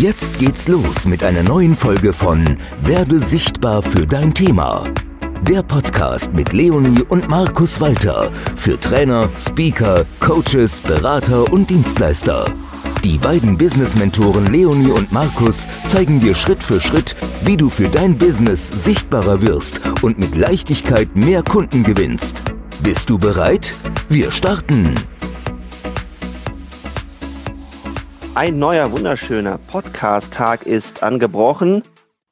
Jetzt geht's los mit einer neuen Folge von Werde sichtbar für dein Thema. Der Podcast mit Leonie und Markus Walter für Trainer, Speaker, Coaches, Berater und Dienstleister. Die beiden Business-Mentoren Leonie und Markus zeigen dir Schritt für Schritt, wie du für dein Business sichtbarer wirst und mit Leichtigkeit mehr Kunden gewinnst. Bist du bereit? Wir starten! Ein neuer, wunderschöner Podcast-Tag ist angebrochen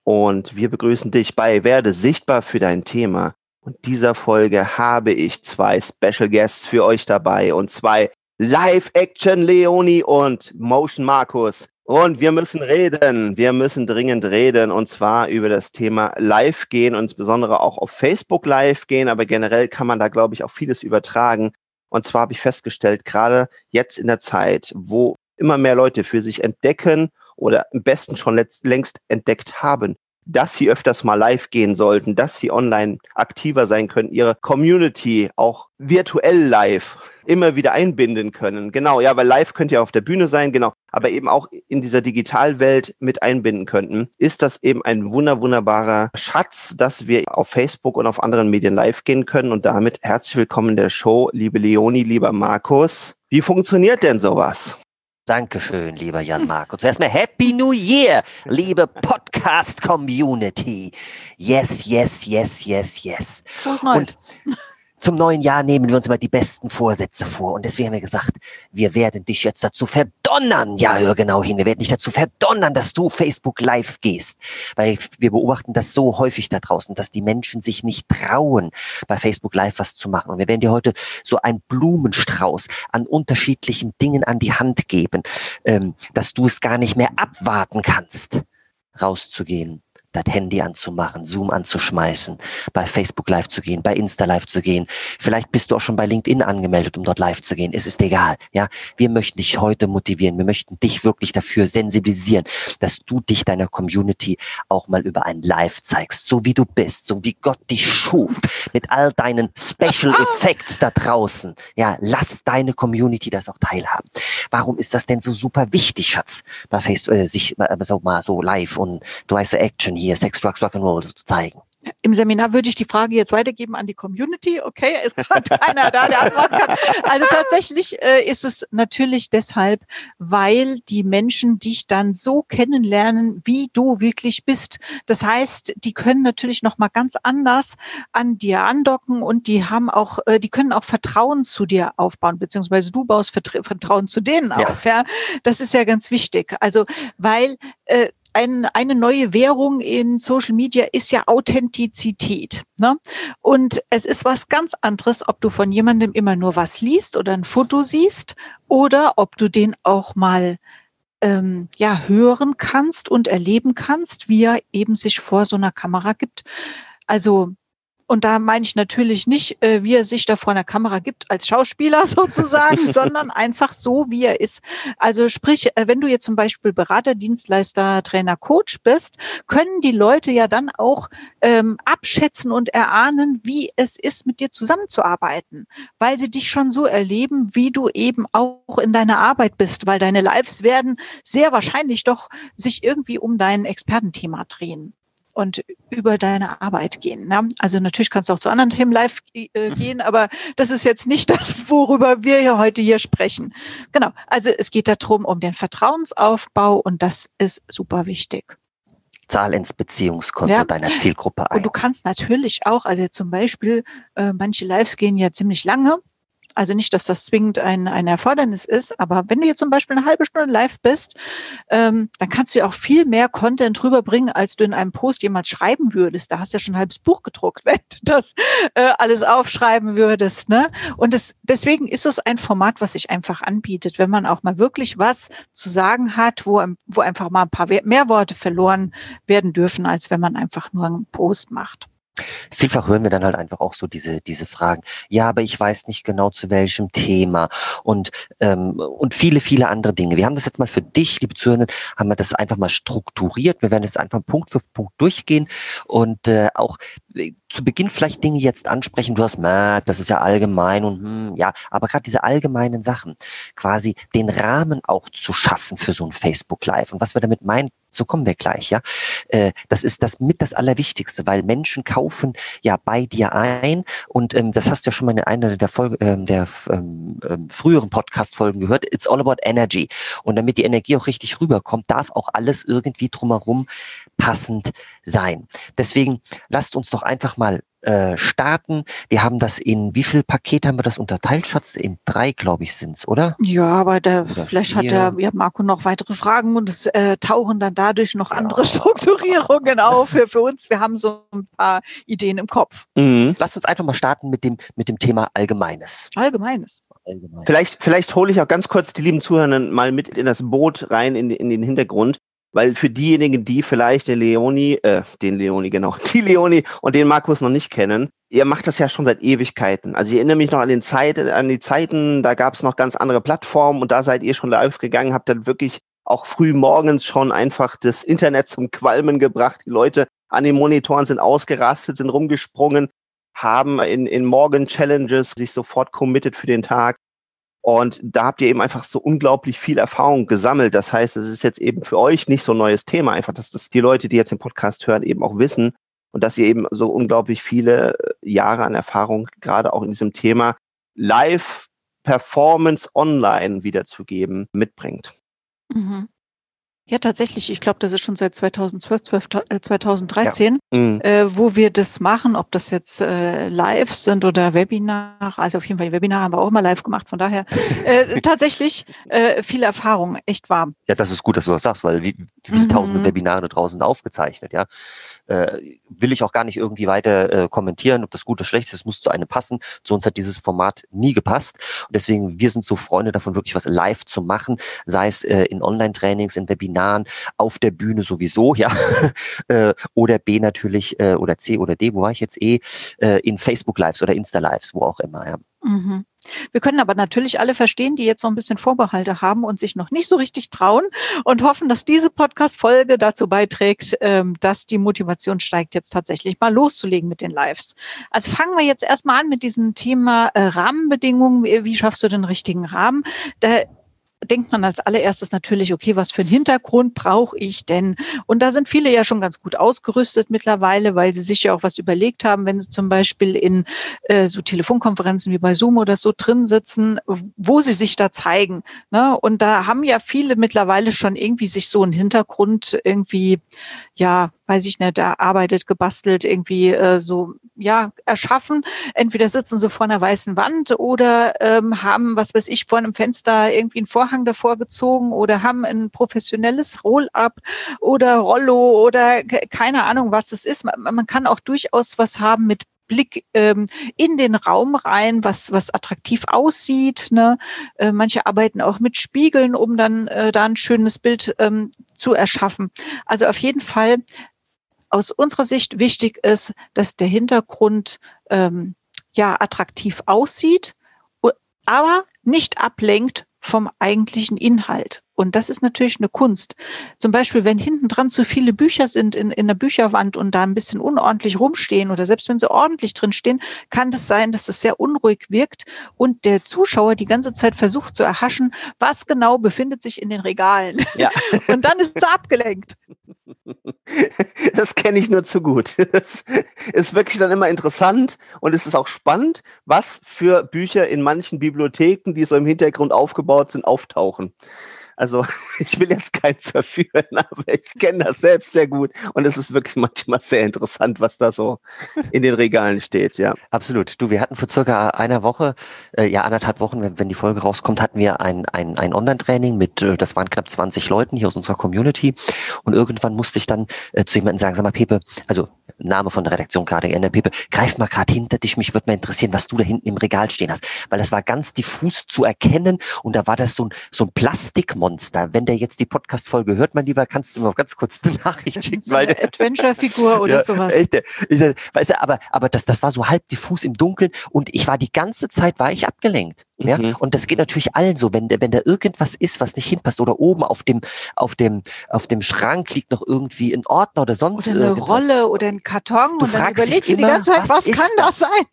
und wir begrüßen dich bei Werde sichtbar für dein Thema. Und dieser Folge habe ich zwei Special Guests für euch dabei und zwei Live-Action Leoni und Motion Markus. Und wir müssen reden, wir müssen dringend reden und zwar über das Thema Live gehen und insbesondere auch auf Facebook Live gehen, aber generell kann man da, glaube ich, auch vieles übertragen. Und zwar habe ich festgestellt, gerade jetzt in der Zeit, wo immer mehr Leute für sich entdecken oder im besten schon längst entdeckt haben, dass sie öfters mal live gehen sollten, dass sie online aktiver sein können, ihre Community auch virtuell live immer wieder einbinden können. Genau, ja, weil live könnt ihr auf der Bühne sein, genau, aber eben auch in dieser Digitalwelt mit einbinden könnten, ist das eben ein wunder, wunderbarer Schatz, dass wir auf Facebook und auf anderen Medien live gehen können und damit herzlich willkommen in der Show, liebe Leonie, lieber Markus. Wie funktioniert denn sowas? Dankeschön, lieber Jan Marco. Zuerst mal Happy New Year, liebe Podcast Community. Yes, yes, yes, yes, yes. Frohes Neues. Und zum neuen Jahr nehmen wir uns immer die besten Vorsätze vor. Und deswegen haben wir gesagt, wir werden dich jetzt dazu verdonnern. Ja, hör genau hin. Wir werden dich dazu verdonnern, dass du Facebook live gehst. Weil wir beobachten das so häufig da draußen, dass die Menschen sich nicht trauen, bei Facebook live was zu machen. Und wir werden dir heute so einen Blumenstrauß an unterschiedlichen Dingen an die Hand geben, ähm, dass du es gar nicht mehr abwarten kannst, rauszugehen das Handy anzumachen, Zoom anzuschmeißen, bei Facebook live zu gehen, bei Insta live zu gehen. Vielleicht bist du auch schon bei LinkedIn angemeldet, um dort live zu gehen. Es ist egal. Ja, wir möchten dich heute motivieren. Wir möchten dich wirklich dafür sensibilisieren, dass du dich deiner Community auch mal über ein Live zeigst, so wie du bist, so wie Gott dich schuf, mit all deinen Special Effects da draußen. Ja, lass deine Community das auch teilhaben. Warum ist das denn so super wichtig, Schatz, bei Facebook, äh, sich äh, so mal so live und du heißt Action hier hier Sex, Drugs, Rock'n'Roll zu zeigen. Im Seminar würde ich die Frage jetzt weitergeben an die Community. Okay, ist gerade keiner da, der antworten kann. Also tatsächlich äh, ist es natürlich deshalb, weil die Menschen dich dann so kennenlernen, wie du wirklich bist. Das heißt, die können natürlich noch mal ganz anders an dir andocken und die haben auch, äh, die können auch Vertrauen zu dir aufbauen, beziehungsweise du baust Vertrauen zu denen ja. auf. Ja, das ist ja ganz wichtig. Also weil äh, ein, eine neue Währung in Social Media ist ja Authentizität. Ne? Und es ist was ganz anderes, ob du von jemandem immer nur was liest oder ein Foto siehst oder ob du den auch mal ähm, ja hören kannst und erleben kannst, wie er eben sich vor so einer Kamera gibt. Also und da meine ich natürlich nicht, äh, wie er sich da vor einer Kamera gibt als Schauspieler sozusagen, sondern einfach so, wie er ist. Also sprich, äh, wenn du jetzt zum Beispiel Berater, Dienstleister, Trainer, Coach bist, können die Leute ja dann auch ähm, abschätzen und erahnen, wie es ist, mit dir zusammenzuarbeiten, weil sie dich schon so erleben, wie du eben auch in deiner Arbeit bist, weil deine Lives werden sehr wahrscheinlich doch sich irgendwie um dein Expertenthema drehen und über deine Arbeit gehen. Ne? Also natürlich kannst du auch zu anderen Themen live äh, mhm. gehen, aber das ist jetzt nicht das, worüber wir hier heute hier sprechen. Genau. Also es geht darum, um den Vertrauensaufbau und das ist super wichtig. Zahl ins Beziehungskonto ja. deiner Zielgruppe ein. Und du kannst natürlich auch, also zum Beispiel, äh, manche Lives gehen ja ziemlich lange also nicht, dass das zwingend ein, ein Erfordernis ist, aber wenn du jetzt zum Beispiel eine halbe Stunde live bist, ähm, dann kannst du ja auch viel mehr Content rüberbringen, als du in einem Post jemals schreiben würdest. Da hast du ja schon ein halbes Buch gedruckt, wenn du das äh, alles aufschreiben würdest. Ne? Und das, deswegen ist es ein Format, was sich einfach anbietet, wenn man auch mal wirklich was zu sagen hat, wo, wo einfach mal ein paar mehr Worte verloren werden dürfen, als wenn man einfach nur einen Post macht. Vielfach hören wir dann halt einfach auch so diese, diese Fragen. Ja, aber ich weiß nicht genau zu welchem Thema und, ähm, und viele, viele andere Dinge. Wir haben das jetzt mal für dich, liebe Zuhörer, haben wir das einfach mal strukturiert. Wir werden jetzt einfach Punkt für Punkt durchgehen und äh, auch zu Beginn vielleicht Dinge jetzt ansprechen, du hast, das ist ja allgemein und hm, ja, aber gerade diese allgemeinen Sachen, quasi den Rahmen auch zu schaffen für so ein Facebook Live. Und was wir damit meinen, so kommen wir gleich, ja. Äh, das ist das mit das Allerwichtigste, weil Menschen kaufen ja bei dir ein und ähm, das hast du ja schon mal in einer der, Folge, ähm, der ähm, ähm, früheren Podcast-Folgen gehört. It's all about energy. Und damit die Energie auch richtig rüberkommt, darf auch alles irgendwie drumherum passend sein. Deswegen lasst uns doch einfach mal äh, starten. Wir haben das in, wie viel Pakete haben wir das unterteilt, Schatz? In drei, glaube ich, sind's, oder? Ja, aber der, vielleicht vier. hat der ja, Marco noch weitere Fragen und es äh, tauchen dann dadurch noch andere ja. Strukturierungen auf für, für uns. Wir haben so ein paar Ideen im Kopf. Mhm. Lasst uns einfach mal starten mit dem, mit dem Thema Allgemeines. Allgemeines. Vielleicht, vielleicht hole ich auch ganz kurz die lieben Zuhörer mal mit in das Boot rein, in, in den Hintergrund. Weil für diejenigen, die vielleicht den Leoni, äh, den Leoni, genau, die Leoni und den Markus noch nicht kennen, ihr macht das ja schon seit Ewigkeiten. Also ich erinnere mich noch an, den Zeit, an die Zeiten, da gab es noch ganz andere Plattformen und da seid ihr schon live gegangen, habt dann wirklich auch früh morgens schon einfach das Internet zum Qualmen gebracht. Die Leute an den Monitoren sind ausgerastet, sind rumgesprungen, haben in, in Morgen-Challenges sich sofort committed für den Tag. Und da habt ihr eben einfach so unglaublich viel Erfahrung gesammelt. Das heißt, es ist jetzt eben für euch nicht so ein neues Thema, einfach, dass das die Leute, die jetzt den Podcast hören, eben auch wissen und dass ihr eben so unglaublich viele äh, Jahre an Erfahrung gerade auch in diesem Thema Live Performance online wiederzugeben mitbringt. Mhm. Ja, tatsächlich. Ich glaube, das ist schon seit 2012, 12, äh, 2013, ja. mhm. äh, wo wir das machen, ob das jetzt äh, live sind oder Webinar. Also auf jeden Fall, die Webinar haben wir auch mal live gemacht. Von daher äh, tatsächlich äh, viel Erfahrung, echt warm. Ja, das ist gut, dass du das sagst, weil wie, wie mhm. tausende Webinare draußen aufgezeichnet, ja. Äh, will ich auch gar nicht irgendwie weiter äh, kommentieren, ob das gut oder schlecht ist. Es muss zu einem passen. Zu uns hat dieses Format nie gepasst. Und deswegen, wir sind so Freunde davon, wirklich was live zu machen, sei es äh, in Online-Trainings, in Webinaren, Seminaren, auf der Bühne sowieso, ja, äh, oder B natürlich, äh, oder C oder D, wo war ich jetzt eh, in Facebook Lives oder Insta Lives, wo auch immer, ja. Mhm. Wir können aber natürlich alle verstehen, die jetzt so ein bisschen Vorbehalte haben und sich noch nicht so richtig trauen und hoffen, dass diese Podcast-Folge dazu beiträgt, ähm, dass die Motivation steigt, jetzt tatsächlich mal loszulegen mit den Lives. Also fangen wir jetzt erstmal an mit diesem Thema Rahmenbedingungen. Wie schaffst du den richtigen Rahmen? Da denkt man als allererstes natürlich, okay, was für einen Hintergrund brauche ich denn? Und da sind viele ja schon ganz gut ausgerüstet mittlerweile, weil sie sich ja auch was überlegt haben, wenn sie zum Beispiel in äh, so Telefonkonferenzen wie bei Zoom oder so drin sitzen, wo sie sich da zeigen. Ne? Und da haben ja viele mittlerweile schon irgendwie sich so einen Hintergrund irgendwie, ja, weiß ich nicht, erarbeitet, gebastelt, irgendwie äh, so ja erschaffen. Entweder sitzen sie vor einer weißen Wand oder ähm, haben, was weiß ich, vor einem Fenster irgendwie einen Vorhang davor gezogen oder haben ein professionelles Roll-up oder Rollo oder keine Ahnung, was das ist. Man, man kann auch durchaus was haben mit Blick ähm, in den Raum rein, was, was attraktiv aussieht. Ne? Äh, manche arbeiten auch mit Spiegeln, um dann äh, da ein schönes Bild ähm, zu erschaffen. Also auf jeden Fall aus unserer Sicht wichtig ist, dass der Hintergrund ähm, ja attraktiv aussieht, aber nicht ablenkt vom eigentlichen Inhalt. Und das ist natürlich eine Kunst. Zum Beispiel, wenn hinten dran zu viele Bücher sind in, in der Bücherwand und da ein bisschen unordentlich rumstehen oder selbst wenn sie ordentlich drin stehen, kann das sein, dass es sehr unruhig wirkt und der Zuschauer die ganze Zeit versucht zu erhaschen, was genau befindet sich in den Regalen. Ja. Und dann ist er abgelenkt. Das kenne ich nur zu gut. Das ist wirklich dann immer interessant und es ist auch spannend, was für Bücher in manchen Bibliotheken, die so im Hintergrund aufgebaut sind, auftauchen. Also ich will jetzt keinen verführen, aber ich kenne das selbst sehr gut und es ist wirklich manchmal sehr interessant, was da so in den Regalen steht, ja. Absolut. Du, wir hatten vor circa einer Woche, äh, ja anderthalb Wochen, wenn, wenn die Folge rauskommt, hatten wir ein, ein, ein Online-Training mit, äh, das waren knapp 20 Leuten hier aus unserer Community und irgendwann musste ich dann äh, zu jemandem sagen, sag mal Pepe, also Name von der Redaktion gerade geändert, Pepe, greif mal gerade hinter dich, mich würde mal interessieren, was du da hinten im Regal stehen hast, weil das war ganz diffus zu erkennen und da war das so ein, so ein Plastikmonster Monster. Wenn der jetzt die Podcast-Folge hört, mein Lieber, kannst du mir auch ganz kurz eine Nachricht schicken. So eine Adventure-Figur oder ja, sowas. Echt, ich, weißt du, aber, aber das, das war so halb diffus im Dunkeln und ich war die ganze Zeit, war ich abgelenkt. Ja, Mhm. und das geht natürlich allen so, wenn, der- wenn da irgendwas ist, was nicht hinpasst oder oben auf dem, auf dem, auf dem Schrank liegt noch irgendwie ein Ordner oder sonst Oder eine irgendwas. Rolle oder ein Karton Du und dann dich überlegst du die ganze Zeit, was was, kann das das? sein?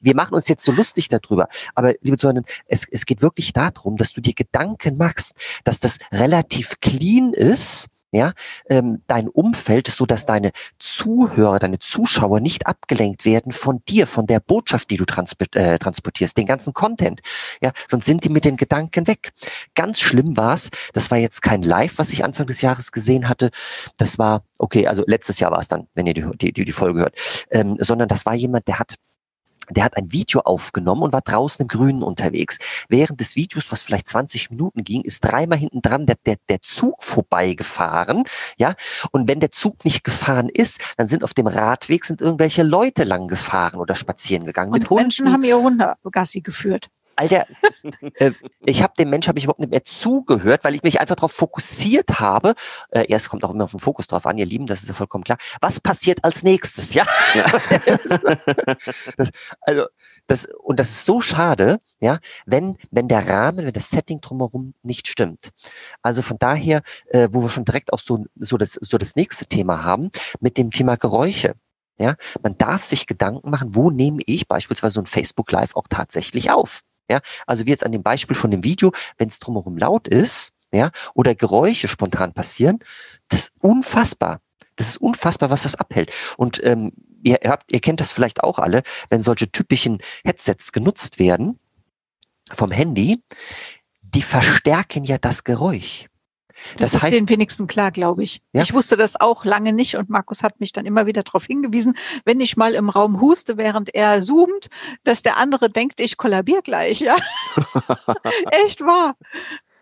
Wir machen uns jetzt so lustig darüber. Aber liebe Zuhörerinnen, es, es geht wirklich darum, dass du dir Gedanken machst, dass das relativ clean ist, ja, ähm, dein Umfeld, so dass deine Zuhörer, deine Zuschauer nicht abgelenkt werden von dir, von der Botschaft, die du transport, äh, transportierst, den ganzen Content. Ja, sonst sind die mit den Gedanken weg. Ganz schlimm war's. Das war jetzt kein Live, was ich Anfang des Jahres gesehen hatte. Das war, okay, also letztes Jahr war es dann, wenn ihr die, die, die, Folge hört, ähm, sondern das war jemand, der hat der hat ein Video aufgenommen und war draußen im Grünen unterwegs. Während des Videos, was vielleicht 20 Minuten ging, ist dreimal hinten dran der, der, der Zug vorbeigefahren, ja. Und wenn der Zug nicht gefahren ist, dann sind auf dem Radweg sind irgendwelche Leute lang gefahren oder spazieren gegangen Und mit Hunden. Menschen haben ihr Hunde Gassi geführt. Alter, äh, ich habe dem Menschen habe ich überhaupt nicht mehr zugehört, weil ich mich einfach darauf fokussiert habe. Äh, erst kommt auch immer auf den Fokus drauf an, ihr Lieben, das ist ja vollkommen klar. Was passiert als nächstes, ja? das, also das und das ist so schade, ja, wenn wenn der Rahmen, wenn das Setting drumherum nicht stimmt. Also von daher, äh, wo wir schon direkt auch so so das so das nächste Thema haben mit dem Thema Geräusche. Ja, man darf sich Gedanken machen, wo nehme ich beispielsweise so ein Facebook Live auch tatsächlich auf? Ja, also wie jetzt an dem Beispiel von dem Video, wenn es drumherum laut ist, ja, oder Geräusche spontan passieren, das ist unfassbar. Das ist unfassbar, was das abhält. Und ähm, ihr habt, ihr kennt das vielleicht auch alle, wenn solche typischen Headsets genutzt werden vom Handy, die verstärken ja das Geräusch. Das, Das ist heißt- den wenigsten klar, glaube ich. Ja. Ich wusste das auch lange nicht und Markus hat mich dann immer wieder darauf hingewiesen, wenn ich mal im Raum huste, während er zoomt, dass der andere denkt, ich kollabier gleich. Ja, echt wahr.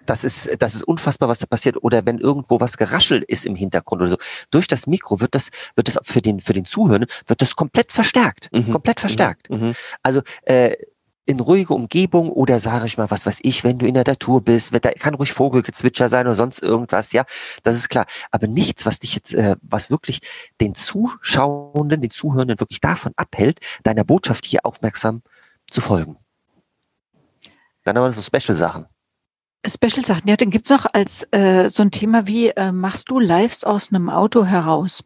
Das ist, das ist unfassbar, was da passiert. Oder wenn irgendwo was geraschelt ist im Hintergrund oder so. Durch das Mikro wird das, wird das für den, für den Zuhörer, wird das komplett verstärkt. Mhm. Komplett verstärkt. Mhm. Also, äh, in ruhige Umgebung oder sage ich mal, was weiß ich, wenn du in der Natur bist, da kann ruhig Vogelgezwitscher sein oder sonst irgendwas, ja, das ist klar. Aber nichts, was dich jetzt, äh, was wirklich den Zuschauenden, den Zuhörenden wirklich davon abhält, deiner Botschaft hier aufmerksam zu folgen. Dann haben wir so Special-Sachen. Special-Sachen. Ja, dann gibt's noch als äh, so ein Thema wie, äh, machst du Lives aus einem Auto heraus?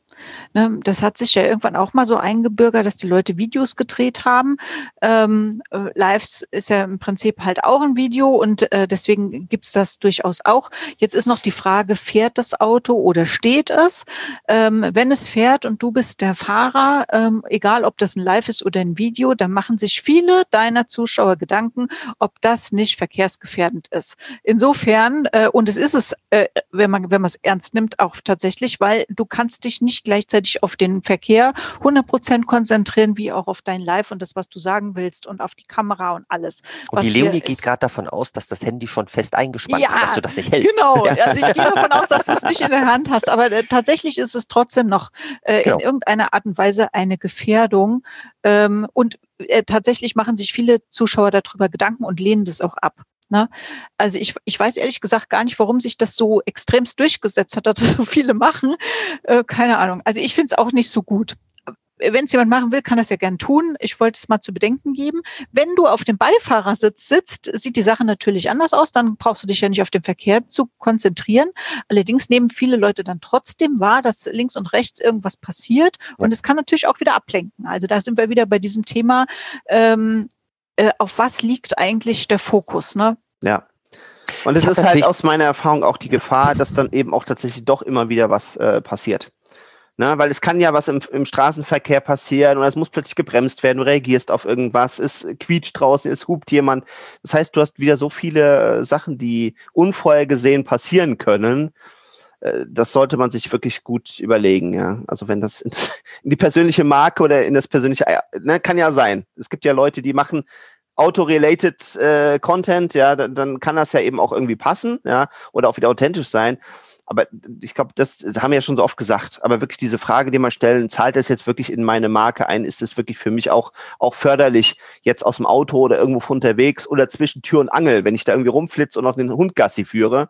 Ne, das hat sich ja irgendwann auch mal so eingebürgert, dass die Leute Videos gedreht haben. Ähm, äh, Lives ist ja im Prinzip halt auch ein Video und äh, deswegen gibt's das durchaus auch. Jetzt ist noch die Frage, fährt das Auto oder steht es? Ähm, wenn es fährt und du bist der Fahrer, ähm, egal ob das ein Live ist oder ein Video, dann machen sich viele deiner Zuschauer Gedanken, ob das nicht verkehrsgefährdend ist. Insofern, äh, und es ist es, äh, wenn man wenn man es ernst nimmt, auch tatsächlich, weil du kannst dich nicht gleichzeitig auf den Verkehr 100 Prozent konzentrieren, wie auch auf dein Live und das, was du sagen willst und auf die Kamera und alles. Und die Leonie geht gerade davon aus, dass das Handy schon fest eingespannt Ja, ist, dass du das nicht hältst. Genau, also ich gehe davon aus, dass du es nicht in der Hand hast, aber äh, tatsächlich ist es trotzdem noch äh, Genau. in irgendeiner Art und Weise eine Gefährdung. Ähm, und äh, tatsächlich machen sich viele Zuschauer darüber Gedanken und lehnen das auch ab. Ne? Also ich, ich weiß ehrlich gesagt gar nicht, warum sich das so extremst durchgesetzt hat, dass das so viele machen. Äh, keine Ahnung. Also ich finde es auch nicht so gut. Wenn es jemand machen will, kann das ja gern tun. Ich wollte es mal zu bedenken geben. Wenn du auf dem Beifahrersitz sitzt, sieht die Sache natürlich anders aus. Dann brauchst du dich ja nicht auf den Verkehr zu konzentrieren. Allerdings nehmen viele Leute dann trotzdem wahr, dass links und rechts irgendwas passiert. Und es kann natürlich auch wieder ablenken. Also da sind wir wieder bei diesem Thema, ähm, äh, auf was liegt eigentlich der Fokus? Ne? Ja. Und es ist halt aus meiner Erfahrung auch die Gefahr, dass dann eben auch tatsächlich doch immer wieder was äh, passiert. Ne, weil es kann ja was im, im Straßenverkehr passieren oder es muss plötzlich gebremst werden, du reagierst auf irgendwas, es quietscht draußen, es hupt jemand. Das heißt, du hast wieder so viele äh, Sachen, die unvorhergesehen passieren können. Äh, Das sollte man sich wirklich gut überlegen, ja. Also wenn das in, die persönliche Marke oder in das persönliche, äh, ne, kann ja sein. Es gibt ja Leute, die machen auto-related äh, Content, ja, dann, dann kann das ja eben auch irgendwie passen, ja, oder auch wieder authentisch sein. Aber ich glaube, das, das haben wir ja schon so oft gesagt. Aber wirklich diese Frage, die man stellen, zahlt das jetzt wirklich in meine Marke ein? Ist es wirklich für mich auch, auch förderlich, jetzt aus dem Auto oder irgendwo unterwegs oder zwischen Tür und Angel, wenn ich da irgendwie rumflitze und noch den Hund Gassi führe,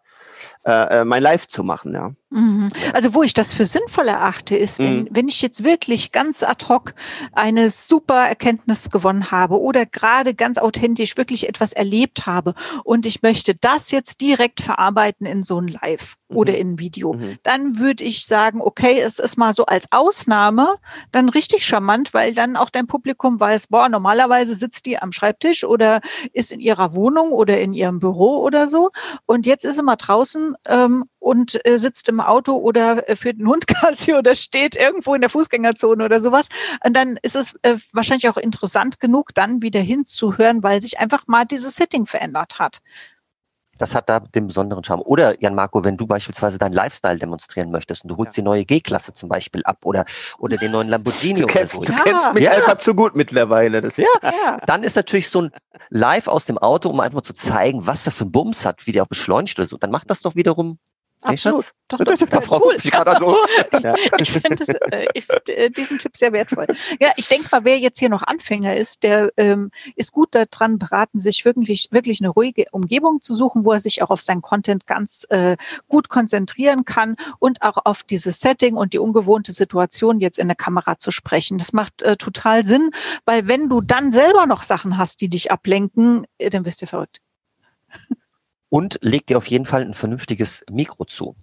äh, äh mein Live zu machen, ja. Mhm. Also wo ich das für sinnvoll erachte, ist, wenn, mhm. wenn ich jetzt wirklich ganz ad hoc eine super Erkenntnis gewonnen habe oder gerade ganz authentisch wirklich etwas erlebt habe und ich möchte das jetzt direkt verarbeiten in so ein Live mhm. oder in ein Video, mhm. dann würde ich sagen, okay, es ist mal so als Ausnahme dann richtig charmant, weil dann auch dein Publikum weiß, boah, normalerweise sitzt die am Schreibtisch oder ist in ihrer Wohnung oder in ihrem Büro oder so und jetzt ist sie mal draußen ähm, und äh, sitzt im Auto oder äh, führt einen Hund Gassi oder steht irgendwo in der Fußgängerzone oder sowas. Und dann ist es äh, wahrscheinlich auch interessant genug, dann wieder hinzuhören, weil sich einfach mal dieses Setting verändert hat. Das hat da den besonderen Charme. Oder, Jan Marco, wenn du beispielsweise deinen Lifestyle demonstrieren möchtest und du holst ja. die neue G-Klasse zum Beispiel ab oder, oder den neuen Lamborghini du kennst, oder so. Du ja. kennst mich ja. einfach zu gut mittlerweile. Das ja. ja. Dann ist natürlich so ein Live aus dem Auto, um einfach mal zu zeigen, was er für ein Bums hat, wie der auch beschleunigt oder so. Dann macht das doch wiederum Absolut. Doch, doch, doch, da cool. ich gerade so. ja. Ich finde äh, find, äh, diesen Tipp sehr wertvoll. Ja, ich denke mal, wer jetzt hier noch Anfänger ist, der ähm, ist gut daran beraten, sich wirklich, wirklich eine ruhige Umgebung zu suchen, wo er sich auch auf seinen Content ganz äh, gut konzentrieren kann und auch auf dieses Setting und die ungewohnte Situation jetzt in der Kamera zu sprechen. Das macht äh, total Sinn, weil wenn du dann selber noch Sachen hast, die dich ablenken, äh, dann wirst du verrückt und leg dir auf jeden Fall ein vernünftiges Mikro zu.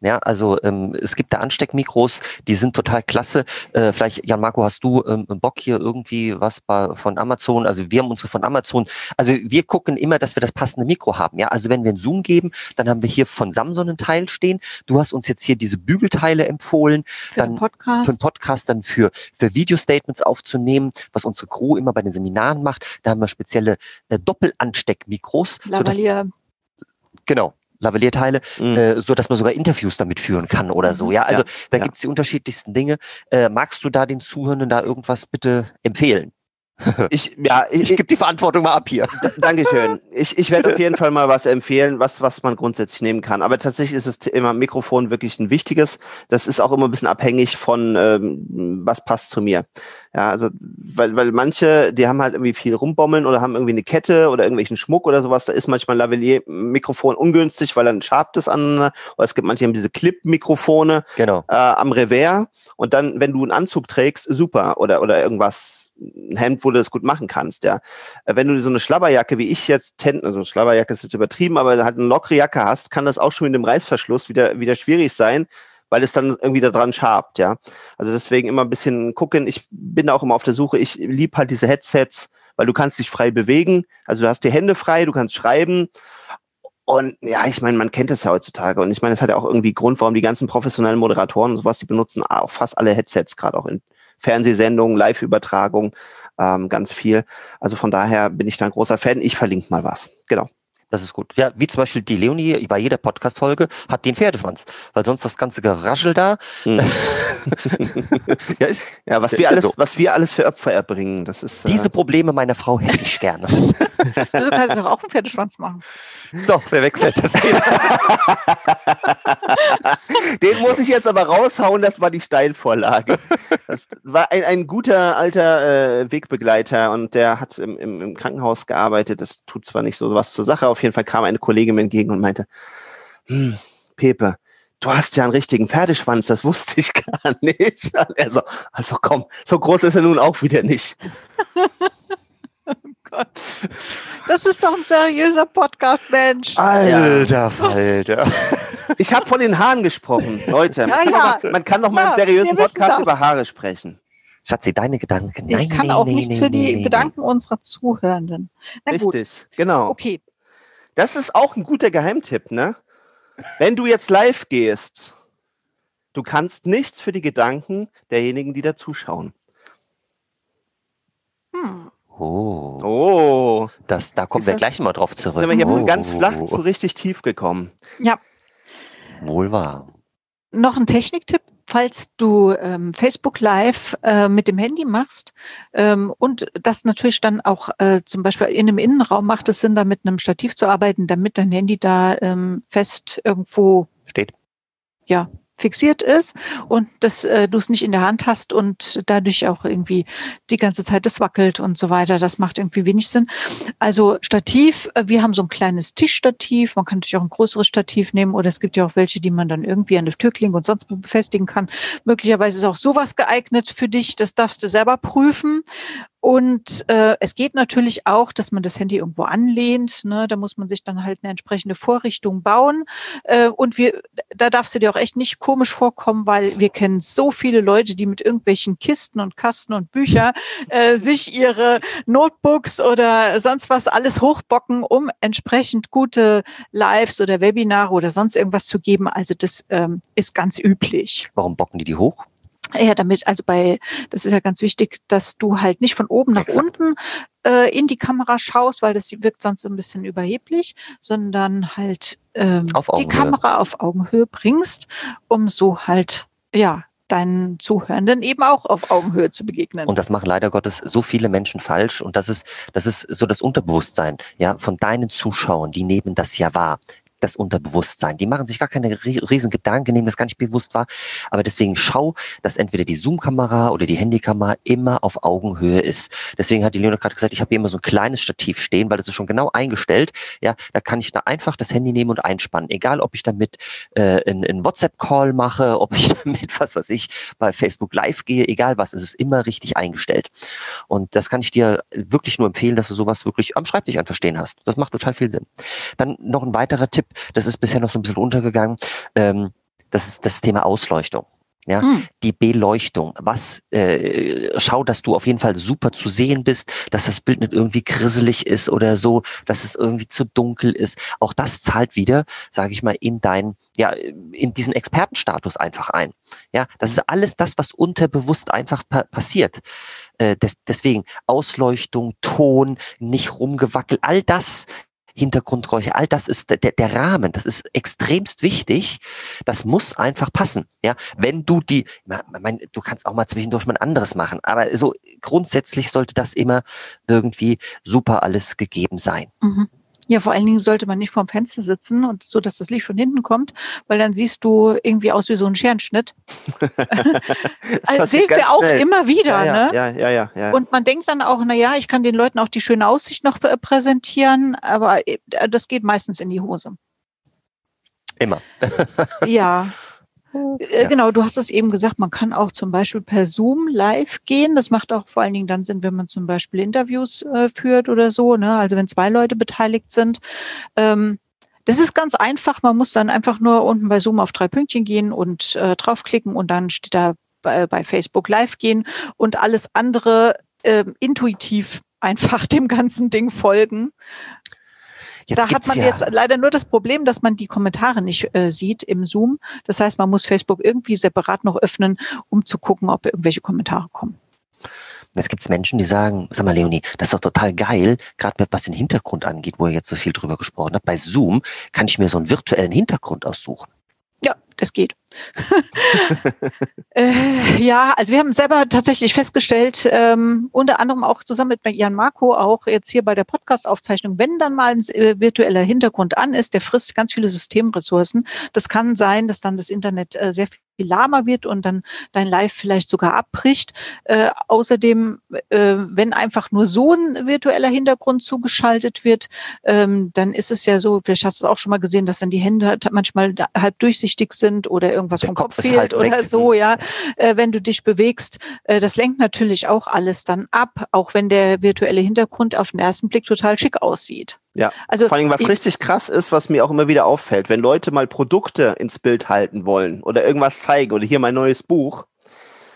Ja, also ähm, es gibt da Ansteckmikros, die sind total klasse. Äh, vielleicht, Jan Marco, hast du ähm, Bock hier irgendwie was bei, von Amazon? Also wir haben unsere von Amazon. Also wir gucken immer, dass wir das passende Mikro haben. Ja, also wenn wir einen Zoom geben, dann haben wir hier von Samsung einen Teil stehen. Du hast uns jetzt hier diese Bügelteile empfohlen. Für dann den Podcast. Für den Podcast, dann für, für Video-Statements aufzunehmen, was unsere Crew immer bei den Seminaren macht. Da haben wir spezielle äh, Doppelansteckmikros. Lavalier. Genau. Lavallierteile, mhm. äh, so dass man sogar Interviews damit führen kann oder so. Ja, also ja, da ja. gibt's die unterschiedlichsten Dinge. Äh, magst du da den Zuhörenden da irgendwas bitte empfehlen? Ich, ja, ich, ich gebe die Verantwortung mal ab hier. Dankeschön. Ich, ich werde auf jeden Fall mal was empfehlen, was, was man grundsätzlich nehmen kann. Aber tatsächlich ist es immer Mikrofon wirklich ein wichtiges. Das ist auch immer ein bisschen abhängig von, ähm, was passt zu mir. Ja, also, weil, weil manche, die haben halt irgendwie viel rumbommeln oder haben irgendwie eine Kette oder irgendwelchen Schmuck oder sowas. Da ist manchmal Lavalier-Mikrofon ungünstig, weil dann schabt es an. Oder es gibt manche haben diese Clip-Mikrofone genau. äh, am Revers. Und dann, wenn du einen Anzug trägst, super. Oder, oder irgendwas ein Hemd, wo du das gut machen kannst, ja. Äh, wenn du so eine Schlabberjacke wie ich jetzt, also Schlabberjacke ist jetzt übertrieben, aber halt eine lockere Jacke hast, kann das auch schon mit dem Reißverschluss wieder, wieder schwierig sein, weil es dann irgendwie da dran schabt, ja. Also deswegen immer ein bisschen gucken. Ich bin auch immer auf der Suche. Ich liebe halt diese Headsets, weil du kannst dich frei bewegen. Also du hast die Hände frei, du kannst schreiben. Und ja, ich meine, man kennt es ja heutzutage. Und ich meine, es hat ja auch irgendwie Grund, warum die ganzen professionellen Moderatoren und sowas, die benutzen auch fast alle Headsets, gerade auch in Fernsehsendungen, Live-Übertragung, ähm, ganz viel. Also von daher bin ich da ein großer Fan. Ich verlinke mal was. Genau. Das ist gut. Ja, wie zum Beispiel die Leonie bei jeder Podcast-Folge hat den Pferdeschwanz, weil sonst das ganze Geraschel da. Mhm. ja, ist, ja, was wir alles, so. was wir alles für Opfer erbringen, das ist. Diese äh, Probleme meiner Frau hätte ich gerne. du kannst doch auch einen Pferdeschwanz machen. So, wer wechselt das? Den muss ich jetzt aber raushauen, das war die Steilvorlage. Das war ein, ein guter alter äh, Wegbegleiter und der hat im, im, im Krankenhaus gearbeitet. Das tut zwar nicht so was zur Sache, auf jeden Fall kam eine Kollegin mir entgegen und meinte, hm, Pepe, du hast ja einen richtigen Pferdeschwanz, das wusste ich gar nicht. Also, also komm, so groß ist er nun auch wieder nicht. oh Gott. Das ist doch ein seriöser Podcast, Mensch. Alter Falter. Ich habe von den Haaren gesprochen, Leute. Ja, ja. Man kann doch mal ja, einen seriösen Podcast über Haare sprechen. Schatzi, deine Gedanken. Nein, ich kann nee, auch nee, nichts nee, für die Gedanken unserer Zuhörenden. Na Richtig, gut. genau. Okay. Das ist auch ein guter Geheimtipp, ne? Wenn du jetzt live gehst, du kannst nichts für die Gedanken derjenigen, die da zuschauen. Hm. Oh. Oh. Das, da kommen wir gleich mal drauf zurück. Sind wir hier oh. ganz flach zu richtig tief gekommen. Ja. Wohl wahr. Noch ein Techniktipp, falls du ähm, Facebook Live äh, mit dem Handy machst ähm, und das natürlich dann auch äh, zum Beispiel in einem Innenraum macht es Sinn, da mit einem Stativ zu arbeiten, damit dein Handy da ähm, fest irgendwo steht. ja, fixiert ist und dass äh, du es nicht in der Hand hast und dadurch auch irgendwie die ganze Zeit das wackelt und so weiter. Das macht irgendwie wenig Sinn. Also Stativ, äh, wir haben so ein kleines Tischstativ. Man kann natürlich auch ein größeres Stativ nehmen oder es gibt ja auch welche, die man dann irgendwie an der Türklinke und sonst befestigen kann. Möglicherweise ist auch sowas geeignet für dich. Das darfst du selber prüfen. Und äh, es geht natürlich auch, dass man das Handy irgendwo anlehnt. Ne? Da muss man sich dann halt eine entsprechende Vorrichtung bauen. Äh, und wir, da darfst du dir auch echt nicht komisch vorkommen, weil wir kennen so viele Leute, die mit irgendwelchen Kisten und Kasten und Bücher äh, sich ihre Notebooks oder sonst was alles hochbocken, um entsprechend gute Lives oder Webinare oder sonst irgendwas zu geben. Also das ähm, ist ganz üblich. Warum bocken die die hoch? Ja, damit, also bei, das ist ja ganz wichtig, dass du halt nicht von oben nach Exakt. unten äh, in die Kamera schaust, weil das wirkt sonst ein bisschen überheblich, sondern halt ähm, die Kamera auf Augenhöhe bringst, um so halt, ja, deinen Zuhörenden eben auch auf Augenhöhe zu begegnen. Und das machen leider Gottes so viele Menschen falsch. Und das ist, das ist so das Unterbewusstsein, ja, von deinen Zuschauern, die nehmen das ja wahr das Unterbewusstsein. Die machen sich gar keine riesen Gedanken, nehmen das gar nicht bewusst wahr. Aber deswegen schau, dass entweder die Zoom-Kamera oder die Handykamera immer auf Augenhöhe ist. Deswegen hat die Leona gerade gesagt, ich habe hier immer so ein kleines Stativ stehen, weil das ist schon genau eingestellt. Ja, da kann ich da einfach das Handy nehmen und einspannen. Egal, ob ich damit äh, einen WhatsApp-Call mache, ob ich damit, was weiß ich, bei Facebook Live gehe, egal was, es ist immer richtig eingestellt. Und das kann ich dir wirklich nur empfehlen, dass du sowas wirklich am Schreibtisch einfach stehen hast. Das macht total viel Sinn. Dann noch ein weiterer Tipp, das ist bisher noch so ein bisschen untergegangen, ähm, das ist das Thema Ausleuchtung. Ja, hm. die Beleuchtung. Was, äh, schau, dass du auf jeden Fall super zu sehen bist, dass das Bild nicht irgendwie grisselig ist oder so, dass es irgendwie zu dunkel ist. Auch das zahlt wieder, sage ich mal, in dein, ja, in diesen Expertenstatus einfach ein. Ja, das ist alles das, was unterbewusst einfach pa passiert. Äh, des, deswegen Ausleuchtung, Ton, nicht rumgewackelt, all das Hintergrundgeräusche, all das ist der, der Rahmen, das ist extremst wichtig. Das muss einfach passen. Ja, wenn du die, mein, du kannst auch mal zwischendurch mal ein anderes machen, aber so grundsätzlich sollte das immer irgendwie super alles gegeben sein. Mhm. Ja, vor allen Dingen sollte man nicht vorm Fenster sitzen und so, dass das Licht von hinten kommt, weil dann siehst du irgendwie aus wie so ein Scherenschnitt. also sehen wir auch schnell. immer wieder, ja, ja, ne? Ja, ja, ja, ja. Und man denkt dann auch, na ja, ich kann den Leuten auch die schöne Aussicht noch präsentieren, aber äh, das geht meistens in die Hose. Immer. ja. Äh, ja. Genau, du hast es eben gesagt, man kann auch zum Beispiel per Zoom live gehen. Das macht auch vor allen Dingen dann Sinn, wenn man zum Beispiel Interviews äh, führt oder so. Ne? Also wenn zwei Leute beteiligt sind. Ähm, das ist ganz einfach. Man muss dann einfach nur unten bei Zoom auf drei Pünktchen gehen und äh, draufklicken und dann steht da bei, bei Facebook live gehen und alles andere äh, intuitiv einfach dem ganzen Ding folgen. Jetzt da hat man ja jetzt leider nur das Problem, dass man die Kommentare nicht äh, sieht im Zoom. Das heißt, man muss Facebook irgendwie separat noch öffnen, um zu gucken, ob irgendwelche Kommentare kommen. Jetzt gibt es Menschen, die sagen, sag mal, Leonie, das ist doch total geil, gerade was den Hintergrund angeht, wo ihr jetzt so viel drüber gesprochen habt. Bei Zoom kann ich mir so einen virtuellen Hintergrund aussuchen. Ja, das geht. äh, ja, also wir haben selber tatsächlich festgestellt, ähm, unter anderem auch zusammen mit Jan Marco, auch jetzt hier bei der Podcast-Aufzeichnung, wenn dann mal ein äh, virtueller Hintergrund an ist, der frisst ganz viele Systemressourcen. Das kann sein, dass dann das Internet äh, sehr viel lahmer wird und dann dein Live vielleicht sogar abbricht. Äh, außerdem, äh, wenn einfach nur so ein virtueller Hintergrund zugeschaltet wird, ähm, dann ist es ja so, vielleicht hast du es auch schon mal gesehen, dass dann die Hände manchmal halb durchsichtig sind oder irgendwas Der vom Kopf, Kopf fehlt halt oder so, ja. Äh, wenn du dich bewegst, äh, das lenkt natürlich auch alles dann ab, auch wenn der virtuelle Hintergrund auf den ersten Blick total schick aussieht. Ja, also vor allem, was richtig krass ist, was mir auch immer wieder auffällt, wenn Leute mal Produkte ins Bild halten wollen oder irgendwas zeigen oder hier mein neues Buch,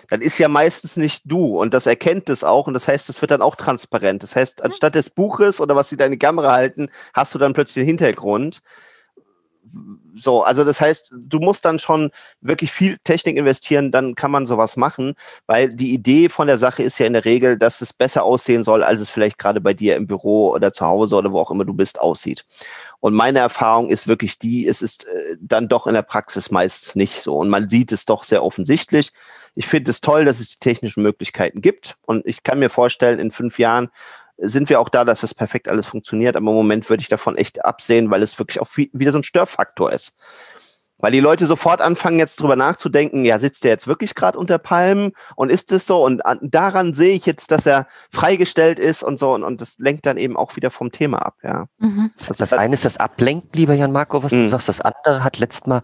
dann ist ja meistens nicht du und das erkennt es auch und das heißt, es wird dann auch transparent. Das heißt, mhm. anstatt des Buches oder was sie deine Kamera halten, hast du dann plötzlich den Hintergrund so, also das heißt, du musst dann schon wirklich viel Technik investieren, dann kann man sowas machen, weil die Idee von der Sache ist ja in der Regel, dass es besser aussehen soll, als es vielleicht gerade bei dir im Büro oder zu Hause oder wo auch immer du bist aussieht. Und meine Erfahrung ist wirklich die, es ist äh, dann doch in der Praxis meistens nicht so. Und man sieht es doch sehr offensichtlich. Ich finde es toll, dass es die technischen Möglichkeiten gibt. Und ich kann mir vorstellen, in fünf Jahren sind wir auch da, dass das perfekt alles funktioniert. Aber im Moment würde ich davon echt absehen, weil es wirklich auch wieder so ein Störfaktor ist. Weil die Leute sofort anfangen jetzt drüber nachzudenken, ja, sitzt der jetzt wirklich gerade unter Palmen und ist es so? Und an, daran sehe ich jetzt, dass er freigestellt ist und so und, und das lenkt dann eben auch wieder vom Thema ab, ja. Mhm. Also das eine ist das Ablenken, lieber Jan Marco, was mhm. du sagst. Das andere hat letztes Mal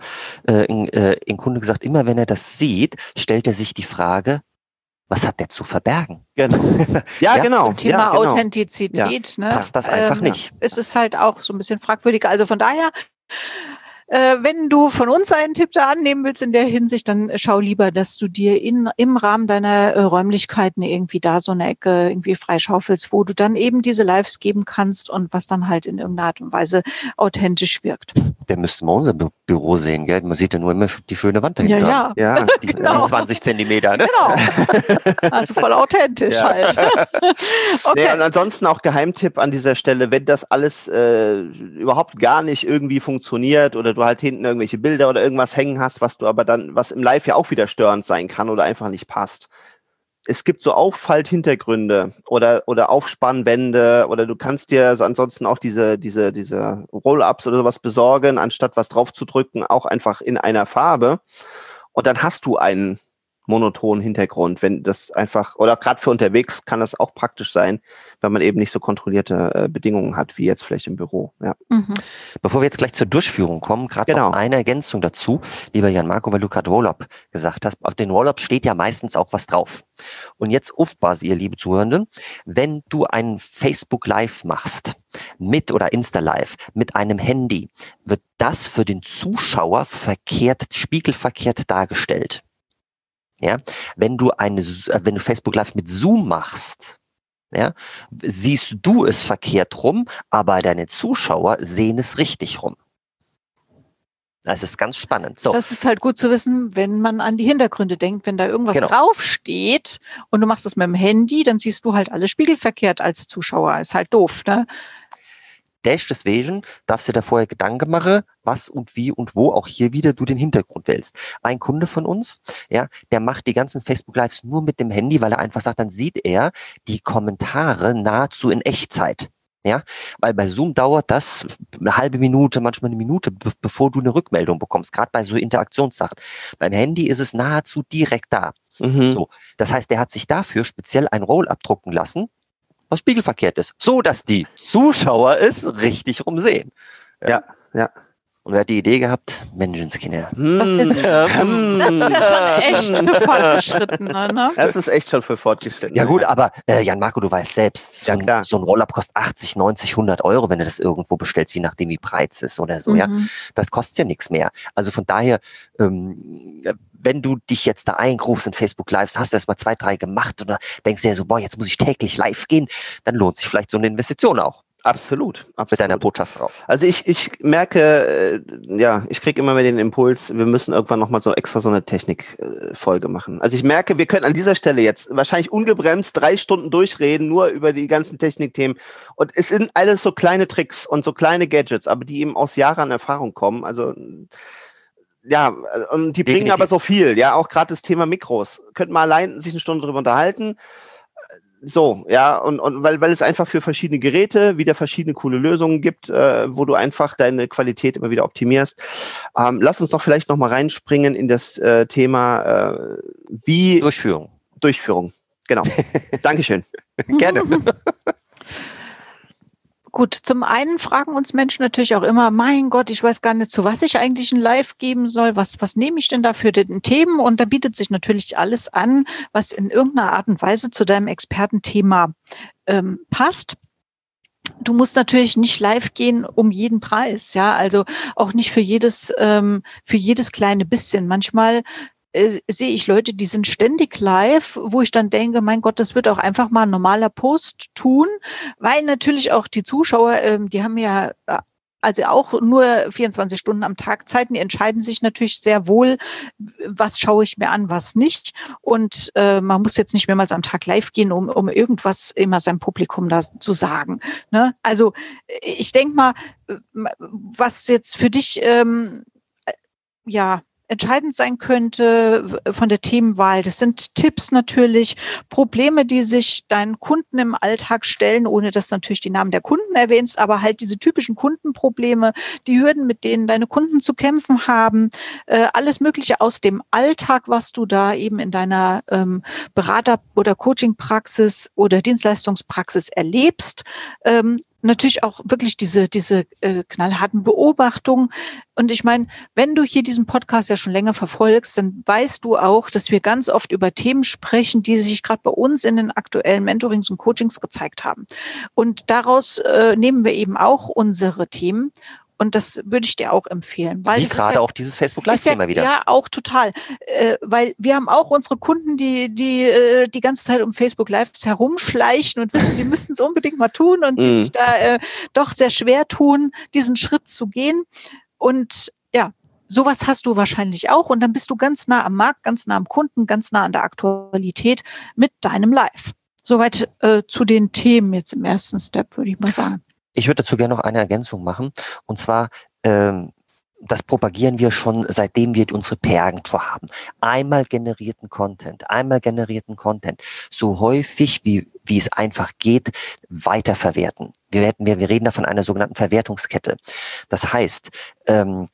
äh, in, äh, in Kunde gesagt, immer wenn er das sieht, stellt er sich die Frage, was hat der zu verbergen? Genau. Ja, ja genau. Zum Thema ja, genau. Authentizität, ja. ne? Passt das einfach ähm, nicht. Ist es halt auch so ein bisschen fragwürdig. Also von daher äh, wenn du von uns einen Tipp da annehmen willst in der Hinsicht, dann schau lieber, dass du dir in, im Rahmen deiner äh, Räumlichkeiten irgendwie da so eine Ecke irgendwie freischaufelst, wo du dann eben diese Lives geben kannst und was dann halt in irgendeiner Art und Weise authentisch wirkt. Der müsste mal unser Bü Büro sehen, gell? Man sieht ja nur immer die schöne Wand dahinter. Ja, ja. ja die, genau. 20 Zentimeter, ne? Genau. Also voll authentisch ja. halt. okay. Nee, und ansonsten auch Geheimtipp an dieser Stelle, wenn das alles äh, überhaupt gar nicht irgendwie funktioniert oder du du halt hinten irgendwelche Bilder oder irgendwas hängen hast, was du aber dann, was im Live ja auch wieder störend sein kann oder einfach nicht passt. Es gibt so Auffalthintergründe oder, oder Aufspannwände oder du kannst dir so ansonsten auch diese, diese, diese Roll-Ups oder sowas besorgen, anstatt was drauf zu drücken, auch einfach in einer Farbe. Und dann hast du einen monotonen Hintergrund, wenn das einfach, oder gerade für unterwegs kann das auch praktisch sein, wenn man eben nicht so kontrollierte äh, Bedingungen hat, wie jetzt vielleicht im Büro. Ja. Mhm. Bevor wir jetzt gleich zur Durchführung kommen, gerade genau. noch eine Ergänzung dazu, lieber Jan Marco, weil du gerade Roll-Up gesagt hast. Auf den Roll-Up steht ja meistens auch was drauf. Und jetzt aufpassen, ihr liebe Zuhörenden, wenn du ein Facebook Live machst, mit oder Insta Live, mit einem Handy, wird das für den Zuschauer verkehrt, spiegelverkehrt dargestellt. Ja, wenn du eine, äh, wenn du Facebook Live mit Zoom machst, ja, siehst du es verkehrt rum, aber deine Zuschauer sehen es richtig rum. Das ist ganz spannend. So. Das ist halt gut zu wissen, wenn man an die Hintergründe denkt. Wenn da irgendwas genau. draufsteht und du machst das mit dem Handy, dann siehst du halt alles spiegelverkehrt als Zuschauer. Ist halt doof, ne? Dash deswegen darfst du dir vorher Gedanken machen, was und wie und wo auch hier wieder du den Hintergrund wählst. Ein Kunde von uns, ja, der macht die ganzen Facebook Lives nur mit dem Handy, weil er einfach sagt, dann sieht er die Kommentare nahezu in Echtzeit. Ja, weil bei Zoom dauert das eine halbe Minute, manchmal eine Minute, be bevor du eine Rückmeldung bekommst, gerade bei so Interaktionssachen. Beim Handy ist es nahezu direkt da. Mhm. So, das heißt, der hat sich dafür speziell ein Roll abdrucken lassen, was spiegelverkehrt ist, so dass die Zuschauer es richtig rumsehen. Ja, ja. ja. Und wer hat die Idee gehabt? Menschenskinder. Das ist, ähm, das ist ja schon echt für Fortgeschrittene, ne? Das ist echt schon für Fortgeschrittene. Ja gut, aber äh, Jan Marco, du weißt selbst, so, ja, ein, so ein Roll-Up kostet 80, 90, 100 Euro, wenn du das irgendwo bestellst, je nachdem wie breit es ist oder so, mhm. ja. Das kostet ja nichts mehr. Also von daher, ähm, wenn du dich jetzt da eingrufst in Facebook Lives, hast du erst mal zwei, drei gemacht oder denkst dir so, boah, jetzt muss ich täglich live gehen, dann lohnt sich vielleicht so eine Investition auch. Absolut, absolut. Mit deiner Botschaft drauf. Also ich, ich merke, äh, ja, ich kriege immer mehr den Impuls, wir müssen irgendwann nochmal so extra so eine Technikfolge äh, machen. Also ich merke, wir können an dieser Stelle jetzt wahrscheinlich ungebremst drei Stunden durchreden, nur über die ganzen Technikthemen. Und es sind alles so kleine Tricks und so kleine Gadgets, aber die eben aus Jahren Erfahrung kommen. Also ja, und die bringen Definitiv. aber so viel, ja, auch gerade das Thema Mikros. Könnte man allein sich eine Stunde drüber unterhalten. So, ja, und, und weil, weil es einfach für verschiedene Geräte wieder verschiedene coole Lösungen gibt, äh, wo du einfach deine Qualität immer wieder optimierst. Ähm, lass uns doch vielleicht nochmal reinspringen in das äh, Thema äh, wie Durchführung. Durchführung, genau. Dankeschön. Gerne. Gut, zum einen fragen uns Menschen natürlich auch immer, mein Gott, ich weiß gar nicht, zu was ich eigentlich ein Live geben soll. Was, was nehme ich denn da für den Themen? Und da bietet sich natürlich alles an, was in irgendeiner Art und Weise zu deinem Expertenthema ähm, passt. Du musst natürlich nicht live gehen um jeden Preis, ja, also auch nicht für jedes ähm, für jedes kleine bisschen. Manchmal äh, sehe ich Leute, die sind ständig live, wo ich dann denke, mein Gott, das wird auch einfach mal ein normaler Post tun, weil natürlich auch die Zuschauer, ähm, die haben ja äh, also auch nur 24 Stunden am Tag Zeit. Die entscheiden sich natürlich sehr wohl, was schaue ich mir an, was nicht. Und äh, man muss jetzt nicht mehrmals am Tag live gehen, um, um irgendwas immer seinem Publikum da zu sagen. Ne? Also ich denke mal, was jetzt für dich ähm, äh, ja entscheidend sein könnte von der Themenwahl. Das sind Tipps natürlich, Probleme, die sich deinen Kunden im Alltag stellen, ohne dass natürlich die Namen der Kunden erwähnst, aber halt diese typischen Kundenprobleme, die Hürden, mit denen deine Kunden zu kämpfen haben, äh, alles Mögliche aus dem Alltag, was du da eben in deiner ähm, Berater- oder Coachingpraxis oder Dienstleistungspraxis erlebst. Natürlich auch wirklich diese, diese äh, knallharten Beobachtungen. Und ich meine, wenn du hier diesen Podcast ja schon länger verfolgst, dann weißt du auch, dass wir ganz oft über Themen sprechen, die sich gerade bei uns in den aktuellen Mentorings und Coachings gezeigt haben. Und daraus äh, nehmen wir eben auch unsere Themen und das würde ich dir auch empfehlen. Weil Wie gerade ja, auch dieses Facebook Live-Thema ja, wieder. Ja, auch total. Äh, weil wir haben auch unsere Kunden, die, die äh, die ganze Zeit um Facebook Lives herumschleichen und wissen, sie müssten es unbedingt mal tun und die sich da äh, doch sehr schwer tun, diesen Schritt zu gehen. Und ja, sowas hast du wahrscheinlich auch. Und dann bist du ganz nah am Markt, ganz nah am Kunden, ganz nah an der Aktualität mit deinem Live. Soweit äh, zu den Themen jetzt im ersten Step, würde ich mal sagen. Ich würde dazu gerne noch eine Ergänzung machen. Und zwar, ähm, das propagieren wir schon, seitdem wir unsere PR-Agentur haben. Einmal generierten Content, einmal generierten Content, so häufig wie, wie es einfach geht, weiterverwerten. Wir, werden, wir, wir reden da von einer sogenannten Verwertungskette. Das heißt, ähm,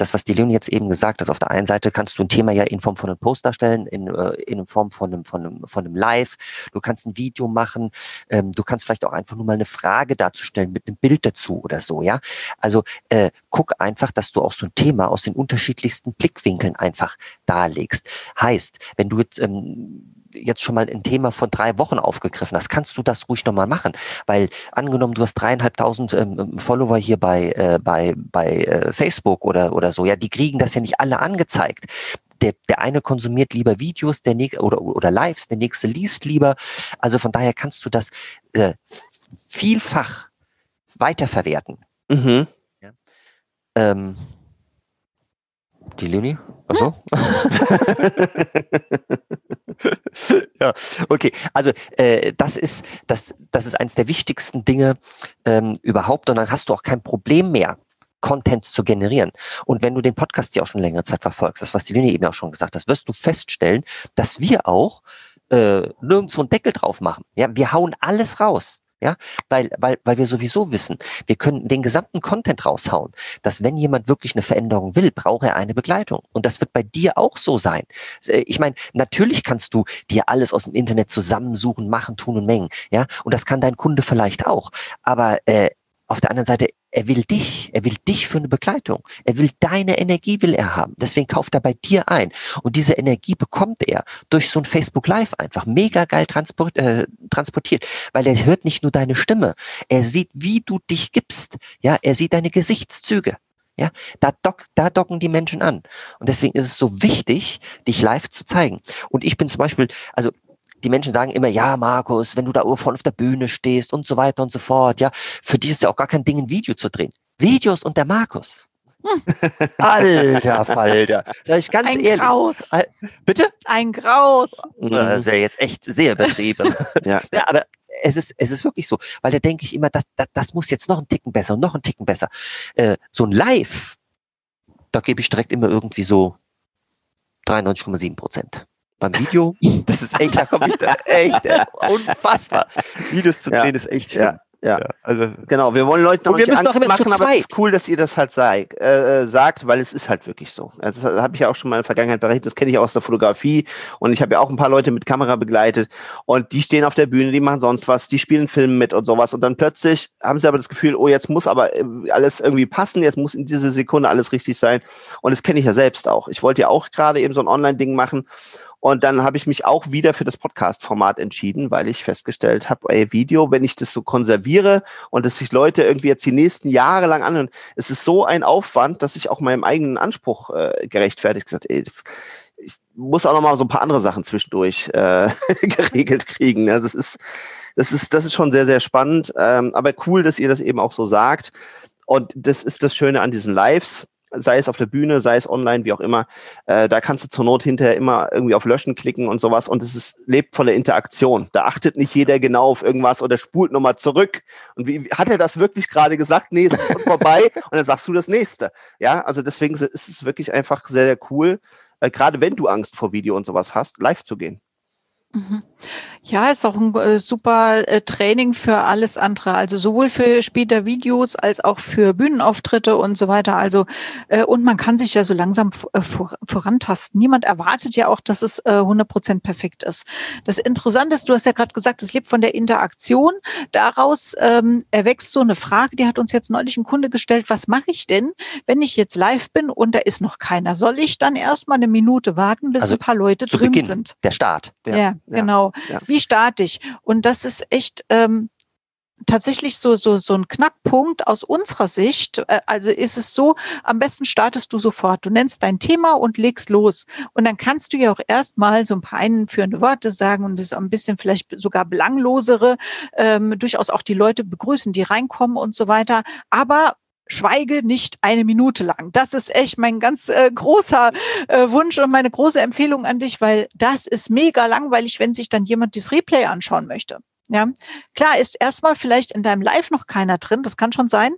das, was die Leonie jetzt eben gesagt hat, auf der einen Seite kannst du ein Thema ja in Form von einem Post darstellen, in, äh, in Form von einem, von, einem, von einem Live. Du kannst ein Video machen. Ähm, du kannst vielleicht auch einfach nur mal eine Frage darzustellen mit einem Bild dazu oder so, ja. Also äh, guck einfach, dass du auch so ein Thema aus den unterschiedlichsten Blickwinkeln einfach darlegst. Heißt, wenn du jetzt ähm, jetzt schon mal ein Thema von drei Wochen aufgegriffen hast, kannst du das ruhig nochmal machen. Weil angenommen, du hast dreieinhalbtausend ähm, ähm, Follower hier bei, äh, bei, bei äh, Facebook oder, oder so, ja, die kriegen das ja nicht alle angezeigt. Der, der eine konsumiert lieber Videos, der nächste oder, oder Lives, der nächste liest lieber. Also von daher kannst du das äh, vielfach weiterverwerten. Mhm. Ja. Ähm, die Leonie? Achso? ja, okay. Also äh, das ist das, das ist eines der wichtigsten Dinge ähm, überhaupt und dann hast du auch kein Problem mehr. Content zu generieren. Und wenn du den Podcast ja auch schon längere Zeit verfolgst, das was die Linie eben auch schon gesagt hat, wirst du feststellen, dass wir auch äh, nirgendwo einen Deckel drauf machen. Ja, wir hauen alles raus. Ja, weil, weil, weil wir sowieso wissen, wir können den gesamten Content raushauen, dass wenn jemand wirklich eine Veränderung will, braucht er eine Begleitung. Und das wird bei dir auch so sein. Äh, ich meine, natürlich kannst du dir alles aus dem Internet zusammensuchen, machen, tun und mengen. Ja, und das kann dein Kunde vielleicht auch. Aber äh, auf der anderen Seite, er will dich, er will dich für eine Begleitung. Er will deine Energie, will er haben. Deswegen kauft er bei dir ein. Und diese Energie bekommt er durch so ein Facebook Live einfach mega geil transport, äh, transportiert, weil er hört nicht nur deine Stimme, er sieht, wie du dich gibst. Ja, er sieht deine Gesichtszüge. Ja, da, dock, da docken die Menschen an. Und deswegen ist es so wichtig, dich live zu zeigen. Und ich bin zum Beispiel, also die Menschen sagen immer, ja, Markus, wenn du da vorne auf der Bühne stehst und so weiter und so fort, ja, für die ist ja auch gar kein Ding, ein Video zu drehen. Videos und der Markus. Hm. Alter Falter. Sag ich ganz Ein ehrlich. Graus. Bitte? Ein Graus. Das ist ja jetzt echt sehr übertrieben. ja. ja, aber es ist, es ist wirklich so, weil da denke ich immer, das, das, das muss jetzt noch ein Ticken besser und noch ein Ticken besser. Äh, so ein Live, da gebe ich direkt immer irgendwie so 93,7 Prozent beim Video, das ist echt, da komme ich da echt, äh, unfassbar. Videos zu drehen ja. ist echt schlimm. Ja. Ja. ja. also genau. Wir wollen Leuten noch nicht Angst machen, aber es ist cool, dass ihr das halt sei, äh, sagt, weil es ist halt wirklich so. Also das habe ich ja auch schon mal in der Vergangenheit berichtet. Das kenne ich auch aus der Fotografie und ich habe ja auch ein paar Leute mit Kamera begleitet und die stehen auf der Bühne, die machen sonst was, die spielen Filme mit und sowas und dann plötzlich haben sie aber das Gefühl, oh jetzt muss aber äh, alles irgendwie passen, jetzt muss in dieser Sekunde alles richtig sein und das kenne ich ja selbst auch. Ich wollte ja auch gerade eben so ein Online-Ding machen und dann habe ich mich auch wieder für das Podcast-Format entschieden, weil ich festgestellt habe, ey, Video, wenn ich das so konserviere und dass sich Leute irgendwie jetzt die nächsten Jahre lang anhören, es ist so ein Aufwand, dass ich auch meinem eigenen Anspruch äh, gerechtfertigt gesagt, ey, ich muss auch noch mal so ein paar andere Sachen zwischendurch äh, geregelt kriegen. Also das ist, das ist, das ist schon sehr, sehr spannend. Ähm, aber cool, dass ihr das eben auch so sagt. Und das ist das Schöne an diesen Lives sei es auf der Bühne, sei es online, wie auch immer. Äh, da kannst du zur Not hinterher immer irgendwie auf Löschen klicken und sowas und es ist, lebt von der Interaktion. Da achtet nicht jeder genau auf irgendwas oder spult nochmal zurück. Und wie, hat er das wirklich gerade gesagt? Nee, es ist vorbei und dann sagst du das nächste. Ja, also deswegen ist es wirklich einfach sehr, sehr cool, äh, gerade wenn du Angst vor Video und sowas hast, live zu gehen. Ja, ist auch ein äh, super äh, Training für alles andere. Also sowohl für später Videos als auch für Bühnenauftritte und so weiter. Also äh, und man kann sich ja so langsam vor, vorantasten. Niemand erwartet ja auch, dass es äh, 100% perfekt ist. Das Interessante ist, du hast ja gerade gesagt, es lebt von der Interaktion. Daraus ähm, erwächst so eine Frage, die hat uns jetzt neulich ein Kunde gestellt, was mache ich denn, wenn ich jetzt live bin und da ist noch keiner? Soll ich dann erstmal eine Minute warten, bis Also ein paar Leute Zu drin Beginn, sind? der Start. Ja, Ja, genau. ja. Wie starte ich? Und das ist echt ähm, tatsächlich so, so, so ein Knackpunkt aus unserer Sicht. Äh, Also ist es so, am besten startest du sofort. Du nennst dein Thema und legst los. Und dann kannst du ja auch erstmal so ein paar einführende Worte sagen und das ein bisschen vielleicht sogar belanglosere, ähm, durchaus auch die Leute begrüßen, die reinkommen und so weiter. Aber schweige nicht eine Minute lang. Das ist echt mein ganz äh, großer äh, Wunsch und meine große Empfehlung an dich, weil das ist mega langweilig, wenn sich dann jemand das Replay anschauen möchte. Ja, klar ist erstmal vielleicht in deinem Live noch keiner drin, das kann schon sein,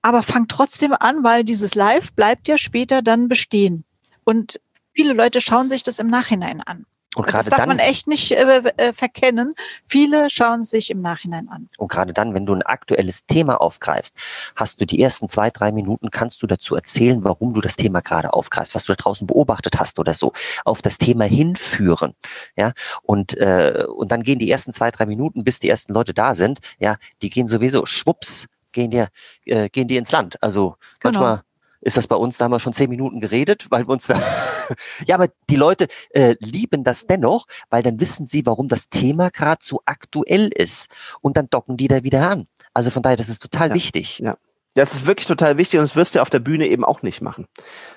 aber fang trotzdem an, weil dieses Live bleibt ja später dann bestehen. Und viele Leute schauen sich das im Nachhinein an. Und das gerade darf dann, man echt nicht äh, äh, verkennen. Viele schauen sich im Nachhinein an. und gerade dann, wenn du ein aktuelles Thema aufgreifst, hast du die ersten zwei, drei Minuten, kannst du dazu erzählen, warum du das Thema gerade aufgreifst, was du da draußen beobachtet hast oder so, auf das Thema hinführen. Ja, und, äh, und dann gehen die ersten zwei, drei Minuten, bis die ersten Leute da sind, ja, die gehen sowieso schwupps, gehen die, äh, gehen die ins Land. Also Genau. manchmal ist das bei uns, da haben wir schon zehn Minuten geredet, weil wir uns da. ja, aber die Leute äh, lieben das dennoch, weil dann wissen sie, warum das Thema gerade so aktuell ist. Und dann docken die da wieder an. Also von daher, das ist total Ja. wichtig. Ja. Das ist wirklich total wichtig und das wirst du auf der Bühne eben auch nicht machen.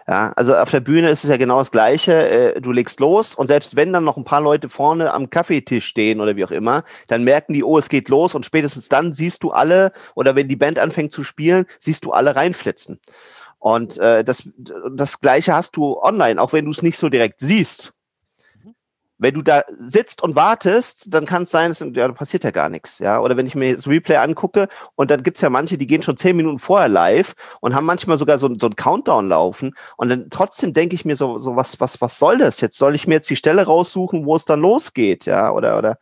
Ja, also auf der Bühne ist es ja genau das Gleiche. Äh, Du legst los und selbst wenn dann noch ein paar Leute vorne am Kaffeetisch stehen oder wie auch immer, dann merken die, oh, es geht los und spätestens dann siehst du alle oder wenn die Band anfängt zu spielen, siehst du alle reinflitzen. Und äh, das, das Gleiche hast du online, auch wenn du es nicht so direkt siehst. Wenn du da sitzt und wartest, dann kann es sein, dass, ja, da passiert ja gar nichts. Ja? Oder wenn ich mir das Replay angucke und dann gibt's ja manche, die gehen schon zehn Minuten vorher live und haben manchmal sogar so, so einen Countdown laufen. Und dann trotzdem denke ich mir so, so was, was, was soll das jetzt? Soll ich mir jetzt die Stelle raussuchen, wo es dann losgeht? Ja, oder, oder.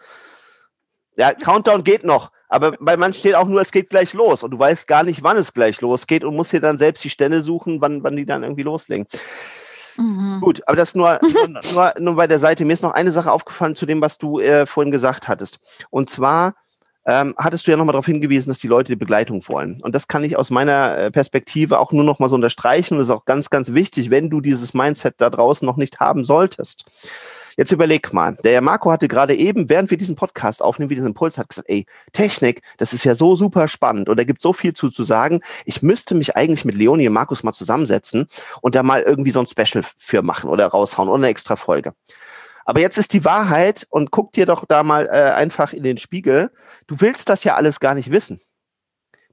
Ja, Countdown geht noch. Aber bei manchen steht auch nur, es geht gleich los und du weißt gar nicht, wann es gleich losgeht und musst dir dann selbst die Stelle suchen, wann, wann die dann irgendwie loslegen. Mhm. Gut, aber das nur, nur, nur, bei der Seite. Mir ist noch eine Sache aufgefallen zu dem, was du äh, vorhin gesagt hattest. Und zwar ähm, hattest du ja nochmal darauf hingewiesen, dass die Leute die Begleitung wollen. Und das kann ich aus meiner äh, Perspektive auch nur noch mal so unterstreichen. Und das ist auch ganz, ganz wichtig, wenn du dieses Mindset da draußen noch nicht haben solltest. Jetzt überleg mal, der Marco hatte gerade eben, während wir diesen Podcast aufnehmen, wie diesen Impuls hat gesagt, ey, Technik, das ist ja so super spannend und da gibt so viel zu, zu sagen. Ich müsste mich eigentlich mit Leonie und Markus mal zusammensetzen und da mal irgendwie so ein Special für machen oder raushauen oder eine extra Folge. Aber jetzt ist die Wahrheit und guck dir doch da mal äh, einfach in den Spiegel. Du willst das ja alles gar nicht wissen.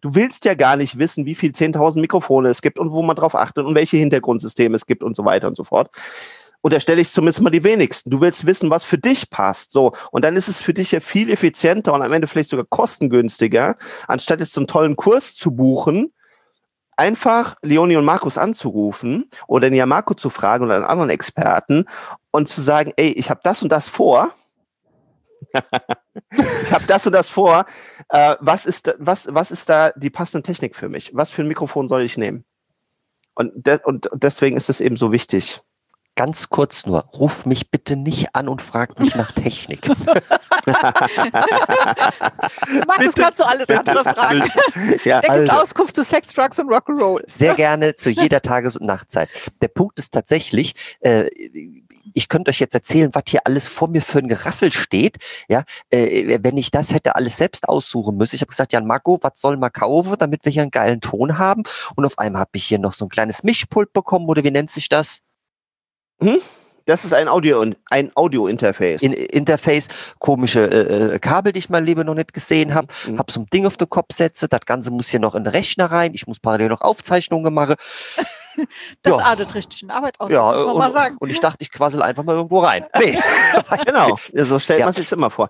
Du willst ja gar nicht wissen, wie viel 10.000 Mikrofone es gibt und wo man drauf achtet und welche Hintergrundsysteme es gibt und so weiter und so fort. Unterstelle ich zumindest mal die wenigsten. Du willst wissen, was für dich passt. So. Und dann ist es für dich ja viel effizienter und am Ende vielleicht sogar kostengünstiger, anstatt jetzt einen tollen Kurs zu buchen, einfach Leonie und Markus anzurufen oder den Marco zu fragen oder einen anderen Experten und zu sagen, ey, ich habe das und das vor. ich habe das und das vor. Äh, was, ist da, was, was ist da die passende Technik für mich? Was für ein Mikrofon soll ich nehmen? Und, de und deswegen ist es eben so wichtig. Ganz kurz nur, ruf mich bitte nicht an und frag mich nach Technik. Markus, kannst du alles andere fragen? ja, Der gibt Also. Auskunft zu Sex, Drugs und Rock'n'Roll. Sehr gerne zu jeder Tages- und Nachtzeit. Der Punkt ist tatsächlich, äh, ich könnte euch jetzt erzählen, was hier alles vor mir für ein Geraffel steht. Ja, äh, wenn ich das hätte alles selbst aussuchen müssen. Ich habe gesagt, Jan Marco, was soll man kaufen, damit wir hier einen geilen Ton haben? Und auf einmal habe ich hier noch so ein kleines Mischpult bekommen, oder wie nennt sich das? Das ist ein Audio ein Audio-Interface. In, Interface, komische äh, äh Kabel, die ich mein Leben noch nicht gesehen habe. Mhm. Hab so ein Ding auf den Kopf setze. Das Ganze muss hier noch in den Rechner rein. Ich muss parallel noch Aufzeichnungen machen. Das ja. artet richtig in Arbeit aus, ja, muss man und, mal sagen. Und ich dachte, ich quassel einfach mal irgendwo rein. Nee. genau, so stellt ja. man sich immer vor.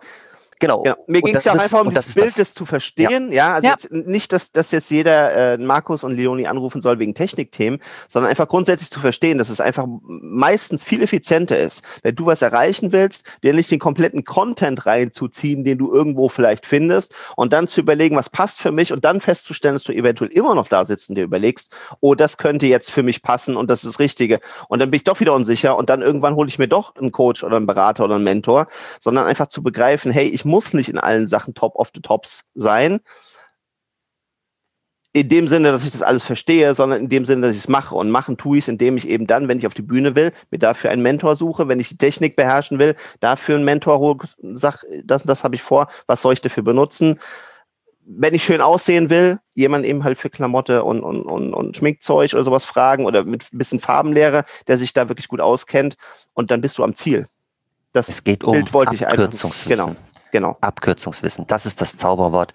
Genau. Ja, mir ging es ja auch einfach um das, Bild, das. zu verstehen. Ja, ja also ja. Jetzt nicht, dass, dass jetzt jeder äh, Markus und Leonie anrufen soll wegen Technikthemen, sondern einfach grundsätzlich zu verstehen, dass es einfach meistens viel effizienter ist, wenn du was erreichen willst, dir nicht den kompletten Content reinzuziehen, den du irgendwo vielleicht findest und dann zu überlegen, was passt für mich und dann festzustellen, dass du eventuell immer noch da sitzt und dir überlegst, oh, das könnte jetzt für mich passen und das ist das Richtige. Und dann bin ich doch wieder unsicher und dann irgendwann hole ich mir doch einen Coach oder einen Berater oder einen Mentor, sondern einfach zu begreifen, hey, ich muss nicht in allen Sachen top of the tops sein. In dem Sinne, dass ich das alles verstehe, sondern in dem Sinne, dass ich es mache. Und machen tue ich es, indem ich eben dann, wenn ich auf die Bühne will, mir dafür einen Mentor suche, wenn ich die Technik beherrschen will, dafür einen Mentor hole, sag, das und das habe ich vor, was soll ich dafür benutzen? wenn ich schön aussehen will, jemand eben halt für Klamotte und, und, und, und Schminkzeug oder sowas fragen oder mit ein bisschen Farbenlehre, der sich da wirklich gut auskennt und dann bist du am Ziel. Das es geht um Bild wollte ich Abkürzungswissen. Genau. Genau. Abkürzungswissen. Das ist das Zauberwort,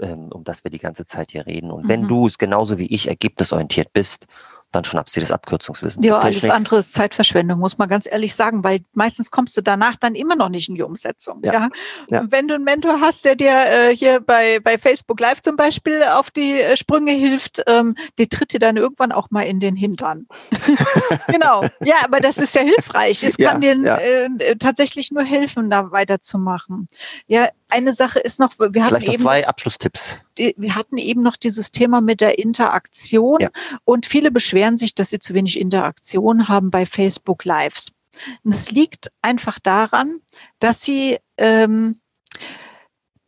ähm, um das wir die ganze Zeit hier reden. Und mhm. wenn du es genauso wie ich ergebnisorientiert bist dann schnappst du das Abkürzungswissen. Ja, alles andere ist Zeitverschwendung, muss man ganz ehrlich sagen, weil meistens kommst du danach dann immer noch nicht in die Umsetzung. Ja. ja? ja. wenn du einen Mentor hast, der dir äh, hier bei, bei Facebook Live zum Beispiel auf die äh, Sprünge hilft, ähm, die tritt dir dann irgendwann auch mal in den Hintern. genau. Ja, aber das ist ja hilfreich. Es kann dir äh, tatsächlich nur helfen, da weiterzumachen. Ja, eine Sache ist noch, wir hatten eben zwei Abschlusstipps. Die, wir hatten eben noch dieses Thema mit der Interaktion ja. und viele beschweren sich, dass sie zu wenig Interaktion haben bei Facebook Lives. Und es liegt einfach daran, dass sie ähm,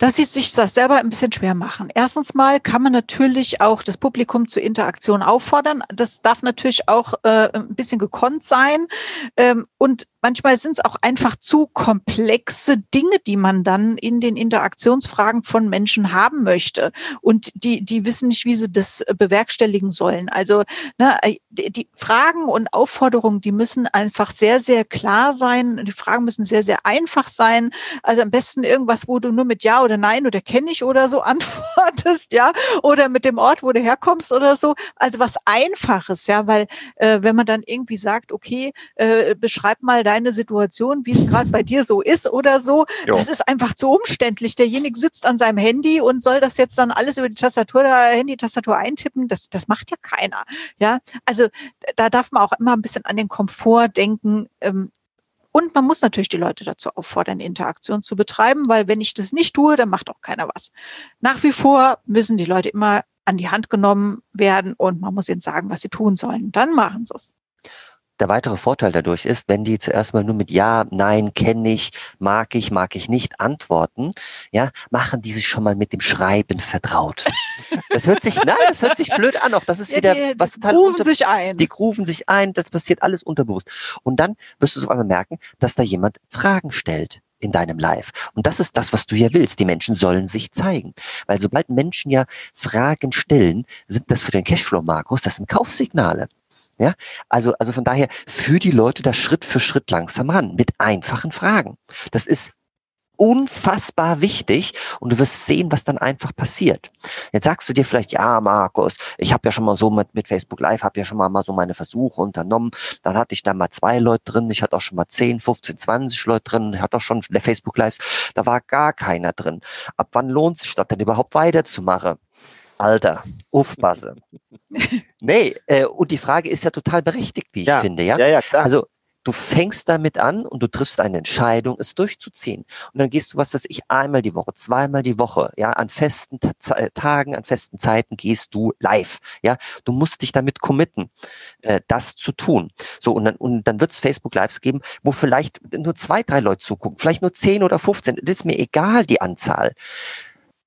dass sie sich das selber ein bisschen schwer machen. Erstens mal kann man natürlich auch das Publikum zur Interaktion auffordern. Das darf natürlich auch äh, ein bisschen gekonnt sein. Ähm, und manchmal sind es auch einfach zu komplexe Dinge, die man dann in den Interaktionsfragen von Menschen haben möchte. Und die, die wissen nicht, wie sie das bewerkstelligen sollen. Also ne, die Fragen und Aufforderungen, die müssen einfach sehr, sehr klar sein. Die Fragen müssen sehr, sehr einfach sein. Also am besten irgendwas, wo du nur mit Ja oder Nein oder kenne ich oder so antwortest, ja, oder mit dem Ort, wo du herkommst oder so. Also was Einfaches, ja, weil äh, wenn man dann irgendwie sagt, okay, äh, beschreib mal deine Situation, wie es gerade bei dir so ist oder so. Jo. Das ist einfach zu umständlich. Derjenige sitzt an seinem Handy und soll das jetzt dann alles über die Tastatur, Handy-Tastatur eintippen. Das, das macht ja keiner. Ja, also da darf man auch immer ein bisschen an den Komfort denken. Ähm, und man muss natürlich die Leute dazu auffordern, Interaktion zu betreiben, weil wenn ich das nicht tue, dann macht auch keiner was. Nach wie vor müssen die Leute immer an die Hand genommen werden und man muss ihnen sagen, was sie tun sollen. Dann machen sie es. Der weitere Vorteil dadurch ist, wenn die zuerst mal nur mit Ja, Nein, kenne ich, mag ich, mag ich nicht antworten, ja, machen die sich schon mal mit dem Schreiben vertraut. Das hört sich, nein, das hört sich blöd an, auch das ist ja, wieder die, was total grooven unter, sich ein. Die grooven sich ein, das passiert alles unterbewusst. Und dann wirst du auf einmal merken, dass da jemand Fragen stellt in deinem Live. Und das ist das, was du ja willst. Die Menschen sollen sich zeigen. Weil sobald Menschen ja Fragen stellen, sind das für den Cashflow, Markus, das sind Kaufsignale. Ja, also, also von daher für die Leute da Schritt für Schritt langsam ran mit einfachen Fragen. Das ist unfassbar wichtig und du wirst sehen, was dann einfach passiert. Jetzt sagst du dir vielleicht, ja, Markus, ich habe ja schon mal so mit, mit Facebook Live, habe ja schon mal, mal so meine Versuche unternommen. Dann hatte ich da mal zwei Leute drin, ich hatte auch schon mal 10, 15, 20 Leute drin, ich hatte auch schon Facebook Lives, da war gar keiner drin. Ab wann lohnt sich das denn überhaupt weiterzumachen? Alter, aufpasse. nee, äh, und die Frage ist ja total berechtigt, wie ich ja. finde, ja? Ja, ja, klar. Also, du fängst damit an und du triffst eine Entscheidung, es durchzuziehen. Und dann gehst du, was weiß ich, einmal die Woche, zweimal die Woche, ja, an festen äh, Tagen, an festen Zeiten gehst du live, ja. Du musst dich damit committen, äh, das zu tun. So, und dann, und dann wird es Facebook Lives geben, wo vielleicht nur zwei, drei Leute zugucken, vielleicht nur zehn oder 15, das ist mir egal, die Anzahl.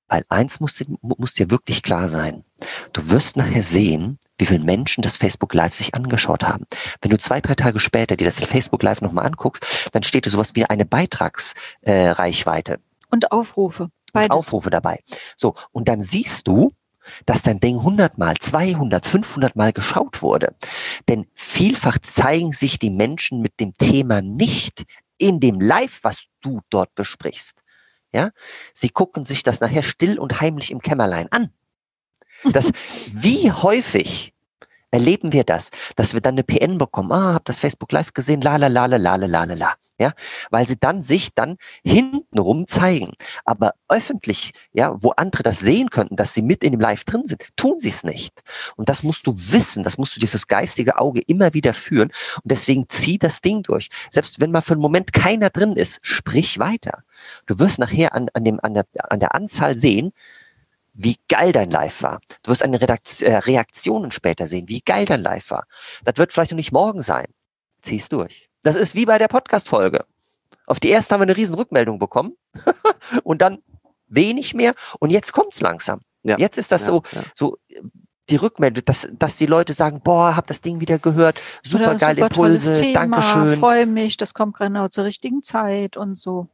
Weil eins muss, muss dir wirklich klar sein. Du wirst nachher sehen, wie viele Menschen das Facebook Live sich angeschaut haben. Wenn du zwei, drei Tage später dir das Facebook Live nochmal anguckst, dann steht da sowas wie eine Beitragsreichweite. Äh, und Aufrufe. Beides. Aufrufe dabei. So, und dann siehst du, dass dein Ding 100 mal, 200, 500 mal geschaut wurde. Denn vielfach zeigen sich die Menschen mit dem Thema nicht in dem Live, was du dort besprichst. Ja, sie gucken sich das nachher still und heimlich im Kämmerlein an. Das, wie häufig erleben wir das, dass wir dann eine PN bekommen, ah, hab das Facebook Live gesehen, la la la la la la la la ja, weil sie dann sich dann hintenrum zeigen. Aber öffentlich, ja, wo andere das sehen könnten, dass sie mit in dem Live drin sind, tun sie es nicht. Und das musst du wissen, das musst du dir fürs geistige Auge immer wieder führen. Und deswegen zieh das Ding durch. Selbst wenn mal für einen Moment keiner drin ist, sprich weiter. Du wirst nachher an, an, dem, an, der, an der Anzahl sehen, wie geil dein Live war. Du wirst eine Redaktion, äh, Reaktionen später sehen, wie geil dein Live war. Das wird vielleicht noch nicht morgen sein. Zieh's durch. Das ist wie bei der Podcast-Folge. Auf die erste haben wir eine riesen Rückmeldung bekommen und dann wenig mehr und jetzt kommt's langsam. Ja. Jetzt ist das ja, so, ja. so die Rückmeldung, dass, dass die Leute sagen, boah, hab das Ding wieder gehört, super geile Impulse, Dankeschön. freue mich, das kommt genau zur richtigen Zeit und so.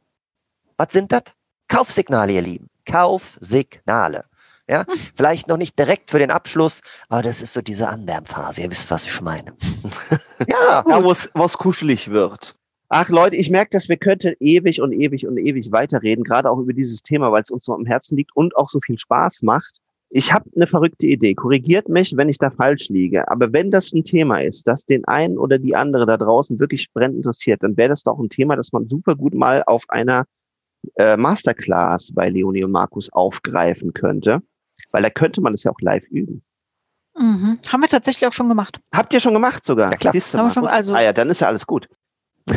Was sind das? Kaufsignale, ihr Lieben. Kaufsignale. Ja, hm. vielleicht noch nicht direkt für den Abschluss, aber das ist so diese Anwärmphase. Ihr wisst, was ich meine. ja, ja wo es kuschelig wird. Ach Leute, ich merke, dass wir könnten ewig und ewig und ewig weiterreden, gerade auch über dieses Thema, weil es uns so am Herzen liegt und auch so viel Spaß macht. Ich habe eine verrückte Idee. Korrigiert mich, wenn ich da falsch liege. Aber wenn das ein Thema ist, das den einen oder die andere da draußen wirklich brennend interessiert, dann wäre das doch ein Thema, das man super gut mal auf einer äh, Masterclass bei Leonie und Markus aufgreifen könnte weil da könnte man es ja auch live üben. Mhm. Haben wir tatsächlich auch schon gemacht. Habt ihr schon gemacht sogar? Ja, klar. Haben wir schon, also ah ja, dann ist ja alles gut.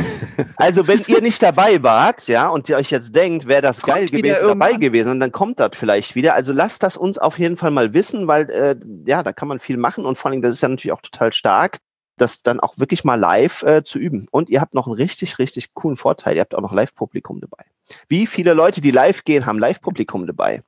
also wenn ihr nicht dabei wart, ja, und ihr euch jetzt denkt, wäre das geil gewesen, dabei gewesen, und dann kommt das vielleicht wieder. Also lasst das uns auf jeden Fall mal wissen, weil äh, ja, da kann man viel machen und vor allem, das ist ja natürlich auch total stark, das dann auch wirklich mal live äh, zu üben. Und ihr habt noch einen richtig, richtig coolen Vorteil. Ihr habt auch noch Live-Publikum dabei. Wie viele Leute, die live gehen, haben Live-Publikum dabei?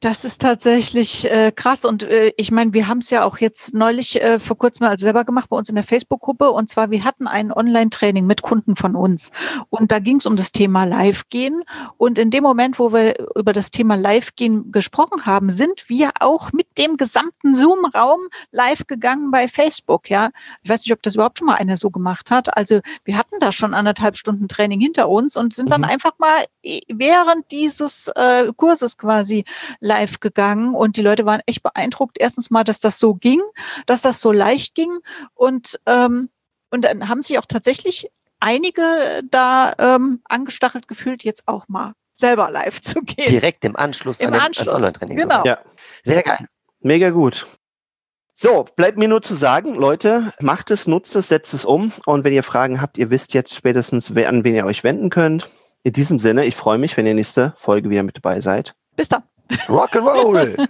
Das ist tatsächlich äh, krass und äh, ich meine, wir haben es ja auch jetzt neulich äh, vor kurzem mal selber gemacht bei uns in der Facebook-Gruppe und zwar wir hatten ein Online-Training mit Kunden von uns und da ging es um das Thema Live-Gehen und in dem Moment, wo wir über das Thema Live-Gehen gesprochen haben, sind wir auch mit dem gesamten Zoom-Raum live gegangen bei Facebook. Ja, ich weiß nicht, ob das überhaupt schon mal einer so gemacht hat. Also wir hatten da schon anderthalb Stunden Training hinter uns und sind dann mhm. einfach mal äh, während dieses äh, Kurses quasi live gegangen und die Leute waren echt beeindruckt. Erstens mal, dass das so ging, dass das so leicht ging und ähm, und dann haben sich auch tatsächlich einige da ähm, angestachelt gefühlt, jetzt auch mal selber live zu gehen. Direkt im Anschluss Im an Anschluss. Online-Training. Genau. Ja. Sehr geil. Mega gut. So, bleibt mir nur zu sagen, Leute, macht es, nutzt es, setzt es um. Und wenn ihr Fragen habt, ihr wisst jetzt spätestens, an wen ihr euch wenden könnt. In diesem Sinne, ich freue mich, wenn ihr nächste Folge wieder mit dabei seid. Bis dann. Rock'n'Roll!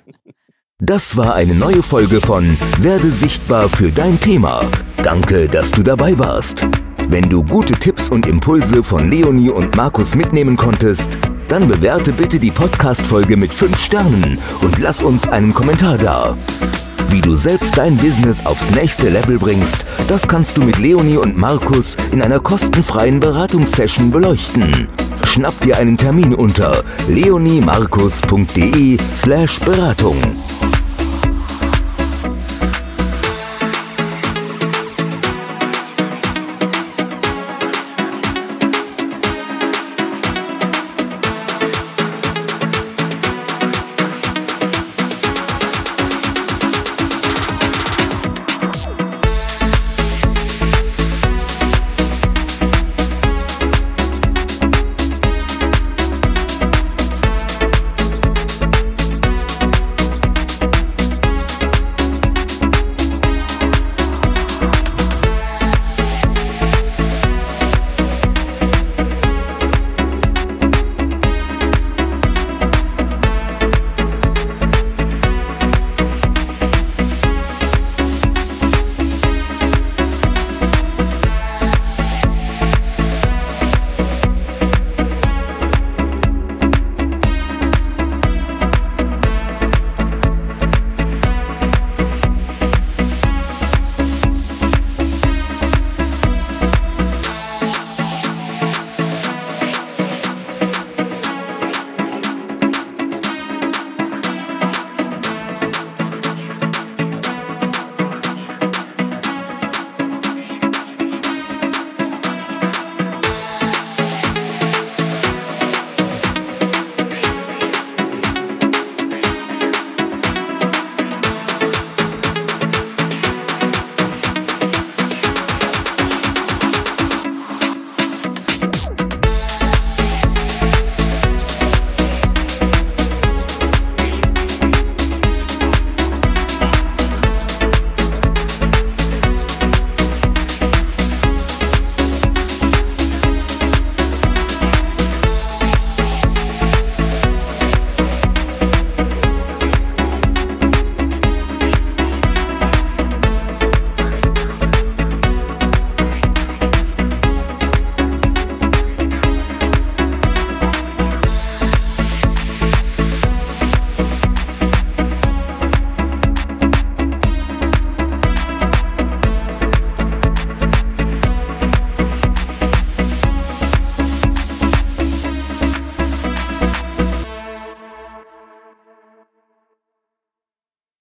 Das war eine neue Folge von Werde sichtbar für dein Thema. Danke, dass du dabei warst. Wenn du gute Tipps und Impulse von Leonie und Markus mitnehmen konntest, dann bewerte bitte die Podcast-Folge mit 5 Sternen und lass uns einen Kommentar da. Wie du selbst dein Business aufs nächste Level bringst, das kannst du mit Leonie und Markus in einer kostenfreien Beratungssession beleuchten. Schnapp dir einen Termin unter leoniemarkus.de slash Beratung.